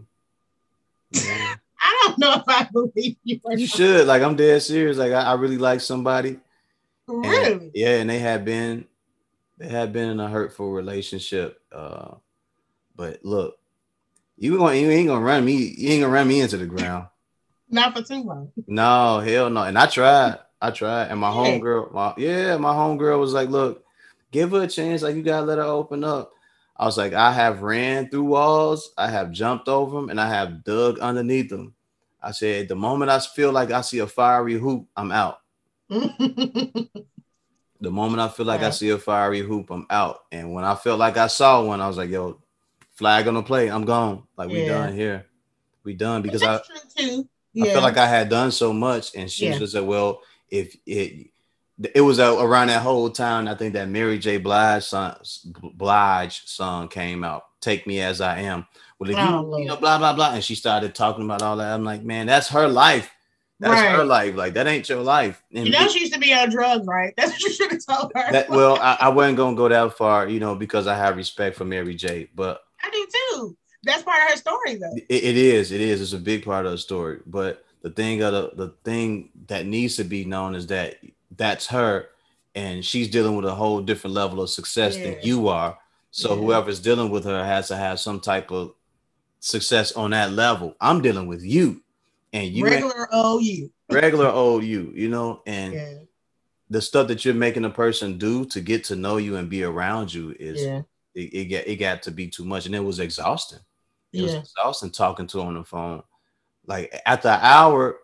Yeah. I don't know if I believe you. you should. Like, I'm dead serious. Like, I, I really like somebody. and- Really? yeah, and they had been, they had been in a hurtful relationship. Uh, but look, You going you ain't gonna run me, you ain't gonna run me into the ground. Not for too long. No, hell no. And I tried. I tried. And my Yeah. homegirl, my yeah, my homegirl was like, look, give her a chance. Like you gotta let her open up. I was like, I have ran through walls, I have jumped over them, and I have dug underneath them. I said, the moment I feel like I see a fiery hoop, I'm out. The moment I feel like I see a fiery hoop, I'm out. And when I felt like I saw one, I was like, yo, flag on the play, I'm gone. Like we done here. We done because I true too. I felt like I had done so much, and she Yeah. just said, "Well, if it it was uh, around that whole time, I think that Mary J. Blige song, Blige song came out, "Take Me as I Am." Well, if Oh, you, you know, blah blah blah, and she started talking about all that. I'm like, man, that's her life. That's her life. Like that ain't your life. And you know she used to be on drugs, right? That's what you should have told her. that, well, I, I wasn't gonna go that far, you know, because I have respect for Mary J. But I do too. That's part of her story, though. It, it is. It is. It's a big part of the story. But the thing of the, the thing that needs to be known is that that's her, and she's dealing with a whole different level of success than you are. So Yeah. whoever's dealing with her has to have some type of success on that level. I'm dealing with you, and you Regular OU. regular old you, you know, and Yeah. the stuff that you're making a person do to get to know you and be around you is it, it got it got to be too much, and it was exhausting. It was exhausting talking to on the phone. Like after an hour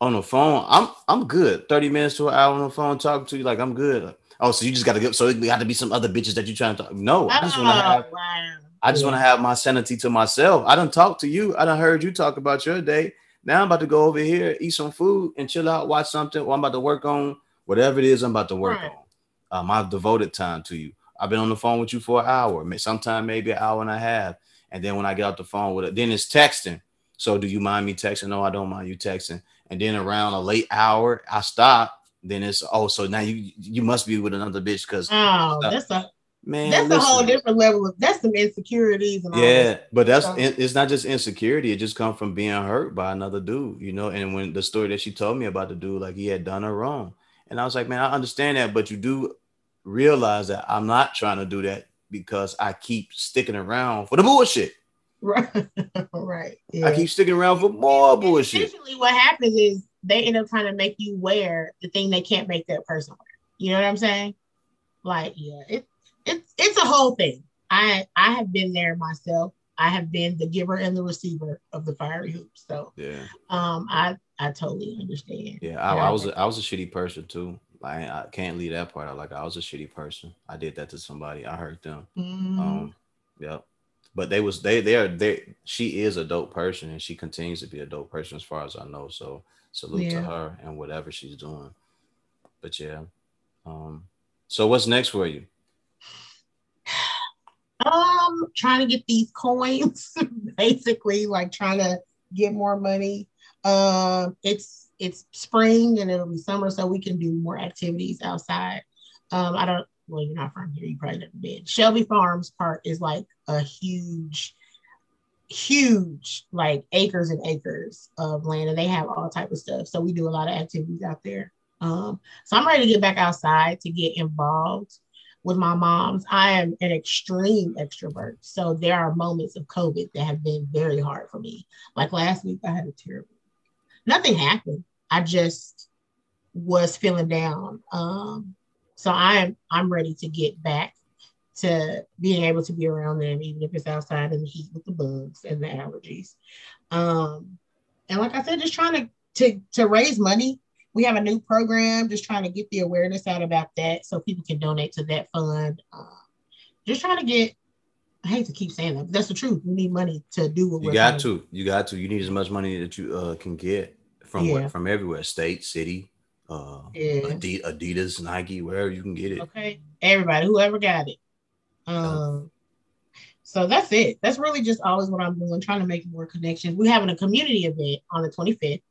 on the phone, I'm I'm good. 30 minutes to an hour on the phone talking to you, like I'm good. Like, oh, so you just gotta get so it got to be some other bitches that you trying to talk. No, I just want to have Oh, wow. I just Yeah. want to have my sanity to myself. I don't talk to you. I done heard you talk about your day. Now I'm about to go over here, eat some food, and chill out, watch something. Or I'm about to work on whatever it is I'm about to work Right. on. Um, I've devoted time to you. I've been on the phone with you for an hour, sometime maybe an hour and a half. And then when I get off the phone with it, then it's texting. So do you mind me texting? No, I don't mind you texting. And then around a late hour, I stop. Then it's oh, so now you you must be with another bitch because Oh, uh, that's a man, that's a whole different level of that's some insecurities and all Yeah, that. but that's So- it- it's not just insecurity. It just comes from being hurt by another dude, you know. And when the story that she told me about the dude, like he had done her wrong, and I was like, man, I understand that, but you do realize that I'm not trying to do that because I keep sticking around for the bullshit. Right. right. I keep sticking around for more And bullshit. Essentially, what happens is they end up trying to make you wear the thing they can't make that person wear. You know what I'm saying? Like, yeah, it, it's it's a whole thing. I I have been there myself. I have been the giver and the receiver of the fiery hoops. So Yeah, um I I totally understand. yeah. I, I was a, I was a shitty person too. Like I can't leave that part out. Like I was a shitty person. I did that to somebody. I hurt them. Mhm. Um, yeah. But they was they they are they she is a dope person and she continues to be a dope person as far as I know. So salute to her and whatever she's doing. But yeah. Um so what's next for you? Um, trying to get these coins, basically, like trying to get more money. Um, it's it's spring and it'll be summer, so we can do more activities outside. Um, I don't. Well, you're not from here. You probably never been. Shelby Farms Park is like a huge, huge, like acres and acres of land, and they have all type of stuff. So we do a lot of activities out there. Um, so I'm ready to get back outside to get involved with my moms. I am an extreme extrovert. So there are moments of COVID that have been very hard for me. Like last week, I had a terrible, nothing happened. I just was feeling down. Um, so I'm I'm ready to get back to being able to be around them, even if it's outside in the heat with the bugs and the allergies. Um, and like I said, just trying to to to raise money we have a new program just trying to get the awareness out about that so people can donate to that fund um, just trying to get i hate to keep saying that but that's the truth we need money to do what You got trying to. You got to. You need as much money that you uh can get from Yeah. from everywhere, state, city, uh Yeah. Adidas, Nike, wherever you can get it. okay. Everybody whoever got it. Um so that's it. That's really just always what i'm doing trying to make more connections. We're having a community event on the 25th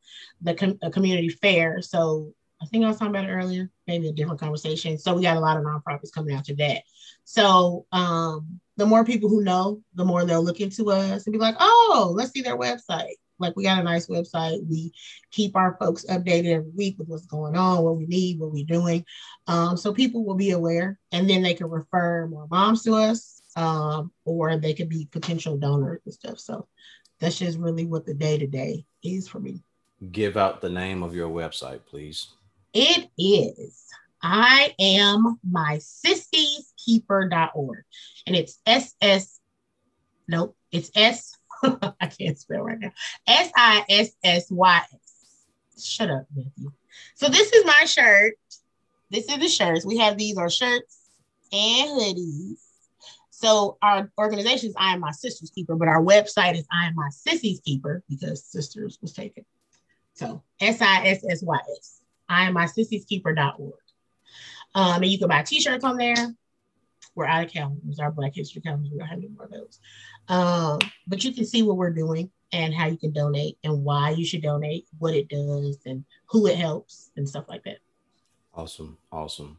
the com- community fair. So i think i was talking about it earlier maybe a different conversation. So we got a lot of nonprofits coming out to that. So um the more people who know the more they'll look into us and be like oh let's see their website like we got a nice website we keep our folks updated every week with what's going on what we need what we're doing um, so people will be aware and then they can refer more moms to us um, or they could be potential donors and stuff. So that's just really what the day to day is for me. Give out the name of your website, please. It is I am my keeper.org. And it's SS, nope, it's S, I can't spell right now. S I S S Y S. Shut up, Matthew. So this is my shirt. This is the shirts. We have these are shirts and hoodies. So our organization is I am my sister's keeper, but our website is I am my sissy's keeper because sisters was taken. So S I S S Y S. I am my sissy's keeper.org. Um, and you can buy t-shirts on there. We're out of calendars, our Black History calendars. We don't have any more of those. Um, but you can see what we're doing and how you can donate and why you should donate, what it does, and who it helps, and stuff like that. Awesome, awesome.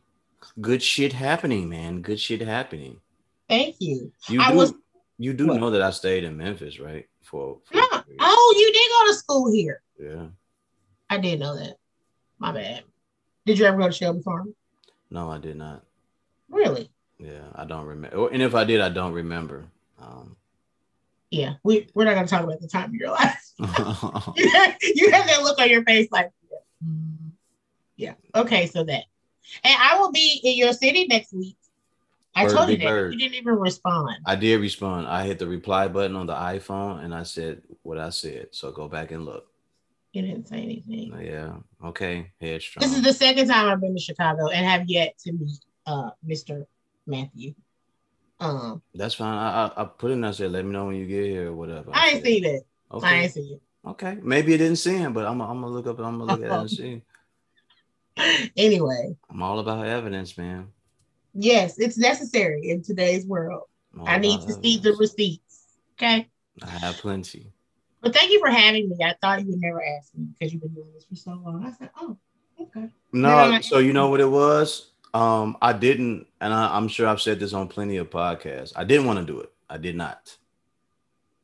Good shit happening, man. Good shit happening. Thank you. You I do, was you do what? know that I stayed in Memphis, right? For, for no. Oh, you did go to school here. yeah. I didn't know that. My bad. Did you ever go to Shelby Farm? No, I did not. Really? Yeah, I don't remember. And if I did, I don't remember. Um, Yeah. We we're not gonna talk about the time of your life. you have that look on your face like yeah. Mm. yeah. Okay, so that. And I will be in your city next week. I Bird told you that. bird. You didn't even respond. I did respond. I hit the reply button on the iPhone and I said what I said. So go back and look. You didn't say anything. Yeah. Okay. Headstrong. This is the second time I've been to Chicago and have yet to meet uh Mr. Matthew. Um, That's fine. I, I I put in. I said, let me know when you get here or whatever. I ain't said, seen it. I Okay. ain't seen Okay. Maybe it didn't see him, but I'm I'm gonna look up. I'm gonna look at it and see. Anyway, I'm all about evidence, man. yes, it's necessary in today's world. I need to see the receipts. Okay. I have plenty. But thank you for having me. I thought you would never ask me because you've been doing this for so long. I said, oh, okay. No, so you know what it was? Um, I didn't, and I, I'm sure I've said this on plenty of podcasts. I didn't want to do it. I did not.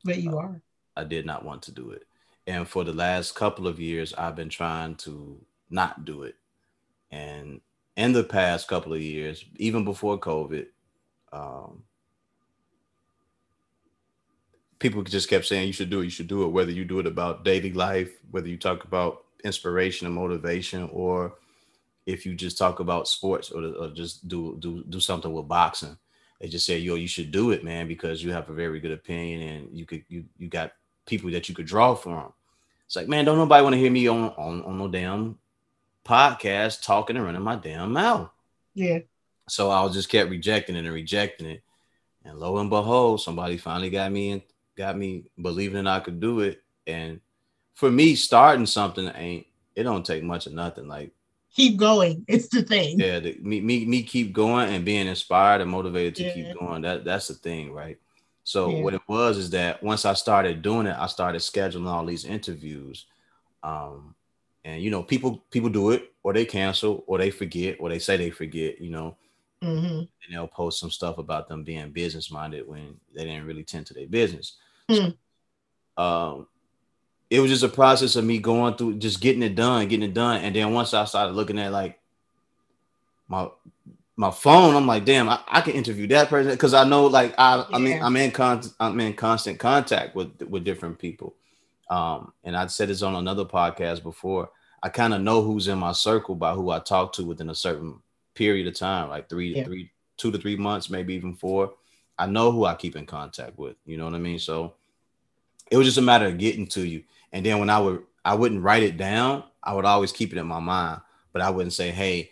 But you are. I did not want to do it. And for the last couple of years, I've been trying to not do it. And in the past couple of years, even before COVID, um, people just kept saying you should do it, you should do it, whether you do it about daily life, whether you talk about inspiration and motivation, or if you just talk about sports or, or just do do do something with boxing. They just say, yo, you should do it, man, because you have a very good opinion and you could you you got people that you could draw from. It's like, man, don't nobody want to hear me on, on on no damn podcast talking and running my damn mouth. Yeah. So I just kept rejecting it and rejecting it. And lo and behold, somebody finally got me and got me believing that I could do it. And for me, starting something ain't it don't take much of nothing. Like Keep going. It's the thing. yeah, the, me me me keep going and being inspired and motivated to Yeah. keep going. That that's the thing, right? So Yeah. what it was is that once I started doing it, I started scheduling all these interviews. Um, and you know, people people do it or they cancel or they forget or they say they forget, you know, hmm and they'll post some stuff about them being business minded when they didn't really tend to their business. Hmm. So, um, it was just a process of me going through, just getting it done, getting it done, and then once I started looking at like my my phone, I'm like, damn, I, I can interview that person because I know, like, I I mean, I'm in con- I'm in constant contact with with different people. Um, and I said this on another podcast before. I kind of know who's in my circle by who I talk to within a certain period of time, like three Yeah. to three, two to three months, maybe even four. I know who I keep in contact with. You know what I mean? So it was just a matter of getting to you. And then when I would, I wouldn't write it down. I would always keep it in my mind, but I wouldn't say, "Hey,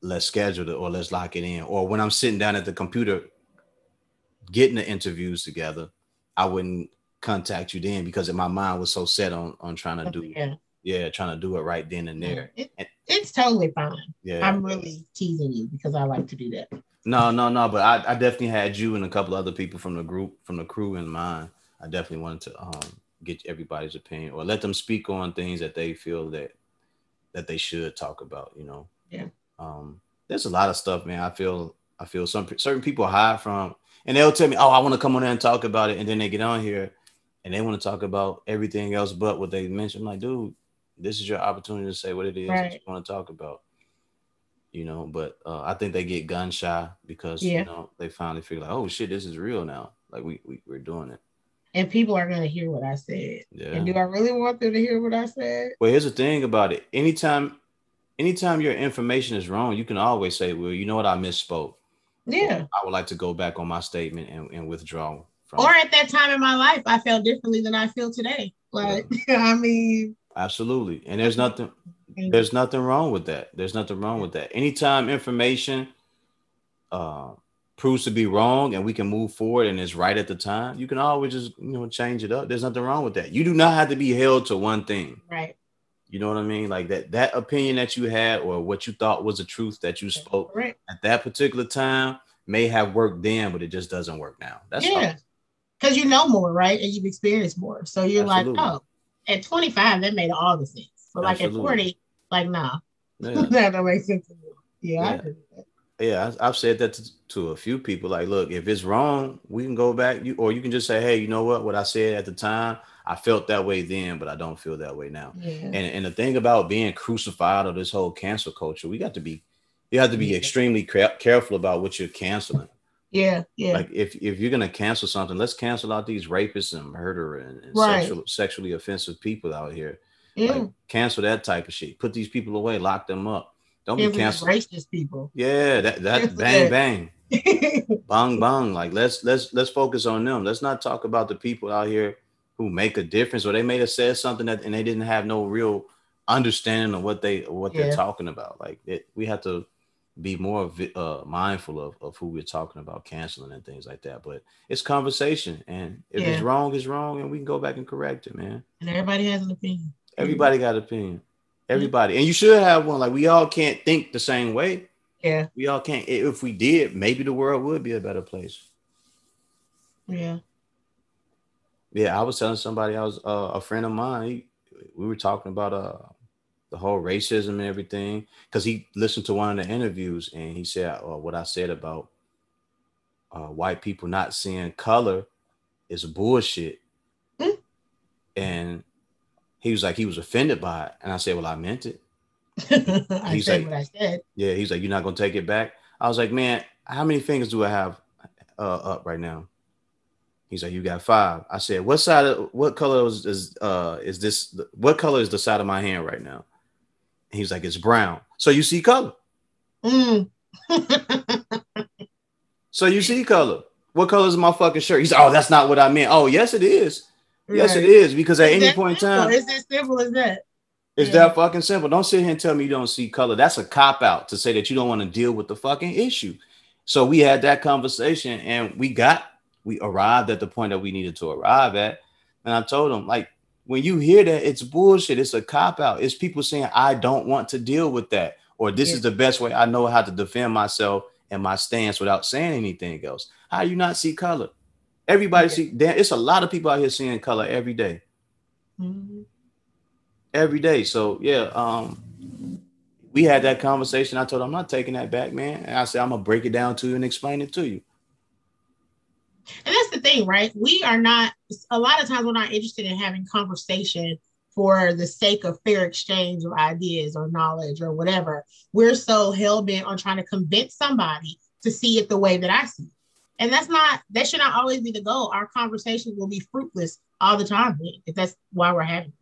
let's schedule it or let's lock it in." Or when I'm sitting down at the computer getting the interviews together, I wouldn't contact you then because my mind was so set on on trying to do Yeah. yeah, trying to do it right then and there. It, it's totally fine. Yeah. I'm really teasing you because I like to do that. No, no, no. But I, I definitely had you and a couple other people from the group, from the crew in mind. I definitely wanted to um, get everybody's opinion or let them speak on things that they feel that that they should talk about. You know. Yeah. Um, there's a lot of stuff, man. I feel I feel some certain people hide from, and they'll tell me, "Oh, I want to come on there and talk about it," and then they get on here and they want to talk about everything else but what they mentioned. I'm like, dude, this is your opportunity to say what it is that Right. you want to talk about. you know. But uh, I think they get gun shy because Yeah. you know they finally figure like, oh shit, this is real now. Like we, we we're doing it. And people are gonna hear what I said. Yeah. And do I really want them to hear what I said? Well, here's the thing about it. Anytime, anytime your information is wrong, you can always say, "Well, you know what? I misspoke. Yeah. I would like to go back on my statement and, and withdraw from." Or at that time in my life, I felt differently than I feel today. Like, I mean, Absolutely, and there's nothing. There's nothing wrong with that. There's nothing wrong with that. Anytime information uh, proves to be wrong and we can move forward and it's right at the time, you can always just you know change it up. There's nothing wrong with that. You do not have to be held to one thing. right. You know what I mean? Like that that opinion that you had or what you thought was the truth that you spoke Correct. at that particular time may have worked then, but it just doesn't work now. That's yeah. Because you know more, right? And you've experienced more. So you're Absolutely. like, oh, at 25, that made all the sense. But like at 40, like, nah, Yeah. that don't make sense. Yeah, Yeah. Agree with that. yeah, I've said that to, to a few people. Like, look, if it's wrong, we can go back. You or you can just say, hey, you know what? What I said at the time, I felt that way then, but I don't feel that way now. Yeah. And and the thing about being crucified or this whole cancel culture, we got to be, you have to be Yeah. extremely ca- careful about what you're canceling. Yeah. Yeah. Like, if if you're gonna cancel something, let's cancel out these rapists and murderer and, and Right. sexual, sexually offensive people out here. yeah. Like, cancel that type of shit. Put these people away. Lock them up. Don't Yeah, be we canceling. racist people. Yeah, that that bang bang. bang bang like let's let's let's focus on them let's not talk about the people out here who make a difference or they may have said something that and they didn't have no real understanding of what they what Yeah. they're talking about like it, we have to be more uh, mindful of, of who we're talking about canceling and things like that but it's conversation and if it's wrong it's wrong and we can go back and correct it man and everybody has an opinion. everybody got opinion everybody and you should have one like we all can't think the same way Yeah. we all can't if we did maybe the world would be a better place Yeah. Yeah, I was telling somebody I was uh, a friend of mine. He, we were talking about uh the whole racism and everything because he listened to one of the interviews and he said uh, what I said about uh, white people not seeing color is bullshit, Hmm. and he was like he was offended by it, and I said, well, I meant it. I He's said like- what I said. Yeah, he's like, you're not gonna take it back. I was like, man, how many fingers do I have uh, up right now? He's like, you got five. I said, what side of what color is, is uh is this? What color is the side of my hand right now? And he's like, it's brown. So you see color. Mm. So you see color. What color is my fucking shirt? He's like, oh, that's not what I meant. Oh, yes, it is. Yes, it Right. is. Because at It's any point in time, It's as simple as that. It's Yeah. that fucking simple. Don't sit here and tell me you don't see color. That's a cop out to say that you don't want to deal with the fucking issue. So we had that conversation and we got we arrived at the point that we needed to arrive at. And I told him, like, when you hear that, it's bullshit. It's a cop out. It's people saying, I don't want to deal with that, or this Yeah. is the best way I know how to defend myself and my stance without saying anything else. How you not see color? Everybody see damn, it's a lot of people out here seeing color every day Mhm. every day. So yeah, um, we had that conversation. I told him I'm not taking that back, man. And I said I'm gonna break it down to you and explain it to you. And that's the thing, right? We are not, a lot of times we're not interested in having conversation for the sake of fair exchange of ideas or knowledge or whatever. We're so hell bent on trying to convince somebody to see it the way that I see it. And that's not, that should not always be the goal. Our conversations will be fruitless all the time if that's why we're having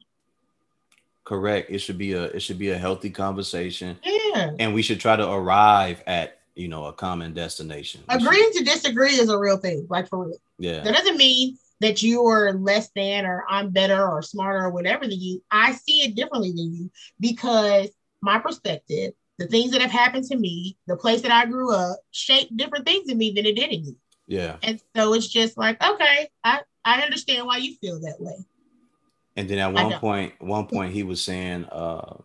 Correct. It should be a it should be a healthy conversation. Yeah. and we should try to arrive at you know a common destination. We should- Agreeing to disagree is a real thing, like for real. yeah. That doesn't mean that you are less than or I'm better or smarter or whatever than you. I see it differently than you because my perspective, the things that have happened to me, the place that I grew up, shaped different things in me than it did in you. Yeah. And so it's just like, okay, I, I understand why you feel that way. And then at one point, one point he was saying uh,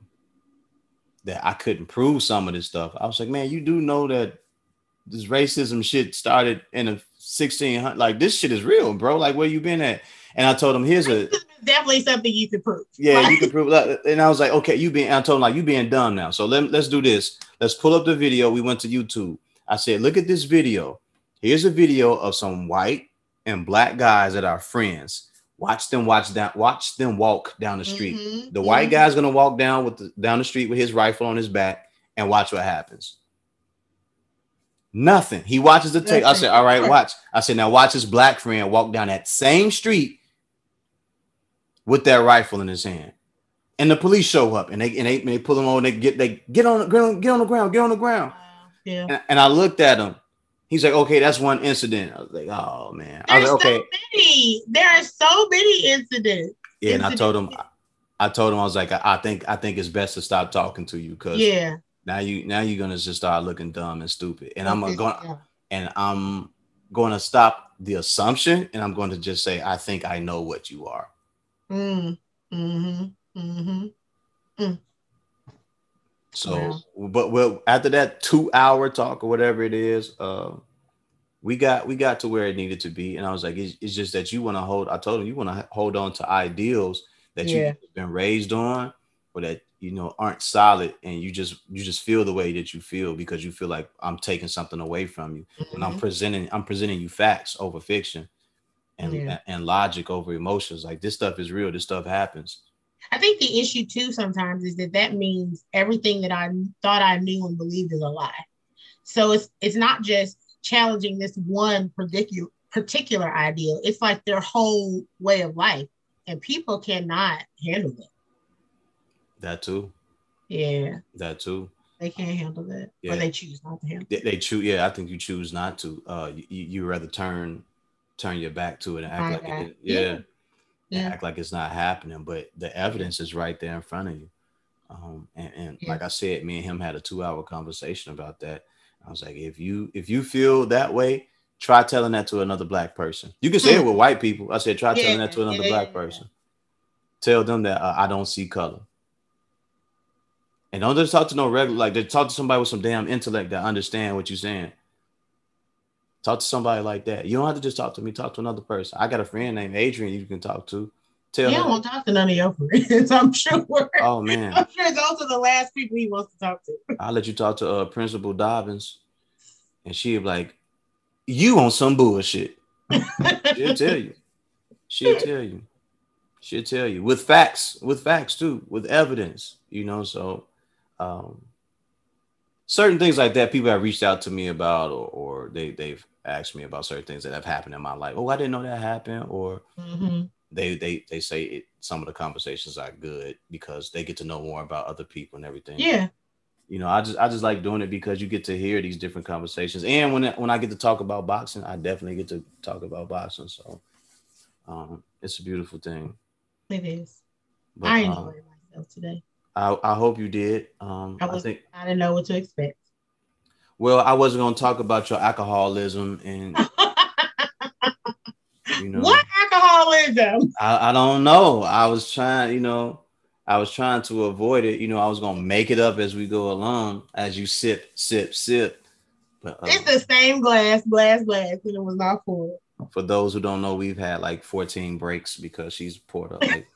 that I couldn't prove some of this stuff. I was like, man, you do know that this racism shit started in the 1600. Like this shit is real, bro. Like where you been at? And I told him, here's a definitely something you can prove. yeah, you can prove that. And I was like, okay, you being. I told him like you being dumb now. So let let's do this. Let's pull up the video. We went to YouTube. I said, look at this video. Here's a video of some white and black guys that are friends. Watch them watch down. Watch them walk down the street. mhm, The white mhm. guy's gonna walk down with the down the street with his rifle on his back, and watch what happens. Nothing. He watches the tape. I said, All right, watch. I said, Now watch his black friend walk down that same street with that rifle in his hand. And the police show up and they and they, and they pull him on. They get they get on the ground, get on the ground, get on the ground. Yeah. And, and I looked at him. He's like, okay, that's one incident. I was like, oh man. I was There's like, okay. so many. There are so many incidents. Yeah, and I told him, I told him I was like, I, I think I think it's best to stop talking to you because Yeah. now you now you're gonna just start looking dumb and stupid. And I'm yeah. and I'm going to stop the assumption and I'm going to just say, I think I know what you are. Mm, mm-hmm. Mm-hmm. So, but well, after that two hour talk or whatever it is, uh, we got we got to where it needed to be, and I was like, it's, it's just that you want to hold. I told him you want to hold on to ideals that Yeah. you've been raised on, or that you know aren't solid, and you just you just feel the way that you feel because you feel like I'm taking something away from you, and I'm Mhm. presenting I'm presenting you facts over fiction, and Yeah. and logic over emotions. Like this stuff is real. This stuff happens. I think the issue too sometimes is that that means everything that I thought I knew and believed is a lie. So it's it's not just challenging this one particular particular ideal. It's like their whole way of life, and people cannot handle it. That too. Yeah, That too. they can't handle that, Yeah. or they choose not to handle. they, they choose yeah i think you choose not to uh you, you rather turn turn your back to it and act like it, yeah, Yeah. And Yeah. act like it's not happening but the evidence is right there in front of you um and, and Yeah. like i said me and him had a two hour conversation about that i was like if you if you feel that way try telling that to another black person you can say it with white people i said try telling that to another yeah, black yeah. person tell them that uh, i don't see color and don't just talk to no regular, like, just talk to somebody with some damn intellect that understand what you're saying. Talk to somebody like that. You don't have to just talk to me. Talk to another person. I got a friend named Adrian you can talk to. Tell He him. to talk to none of your friends. I'm sure. Oh man, I'm sure those are the last people he wants to talk to. I'll let you talk to uh, Principal Dobbins, and she'll be like, "You on some bullshit." She'll tell you. She'll tell you. She'll tell you with facts, with facts too, with evidence. You know, so um, certain things like that, people have reached out to me about, or, or they they've asked me about certain things that have happened in my life. Oh, I didn't know that happened, or hmm they they they say it, some of the conversations are good because they get to know more about other people and everything Yeah. you know, I just I just like doing it because you get to hear these different conversations, and when when I get to talk about boxing, I definitely get to talk about boxing. So, um, it's a beautiful thing. It is. But, I um, enjoyed myself today. I I hope you did. Um, I I think I didn't know what to expect. Well, I wasn't gonna talk about your alcoholism, and you know, what alcoholism? I I don't know. I was trying, you know. I was trying to avoid it. You know, I was gonna make it up as we go along, as you sip, sip, sip. But uh, It's the same glass, glass, glass, and it was not full. For those who don't know, we've had like 14 breaks because she's poured up like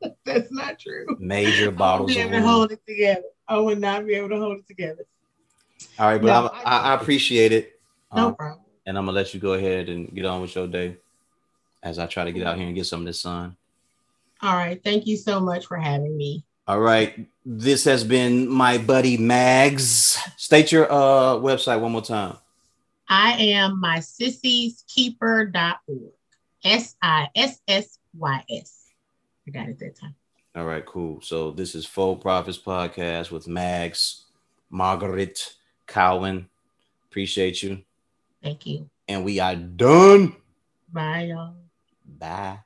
That's not true. major I won't bottles be of able to hold it together. I would not be able to hold it together. All right, but No, I, I- appreciate it. No Um, problem. and I'm gonna let you go ahead and get on with your day as I try to get out here and get some of this sun. All right. Thank you so much for having me. All right, this has been my buddy Mags. State your uh website one more time. I am my sissyskeeper.org. S I S S Y S. I got it that time. All right, cool. So this is Full Profits Podcast with Mags, Margaret Cowan. Appreciate you. Thank you. And we are done. Bye, y'all. Bye.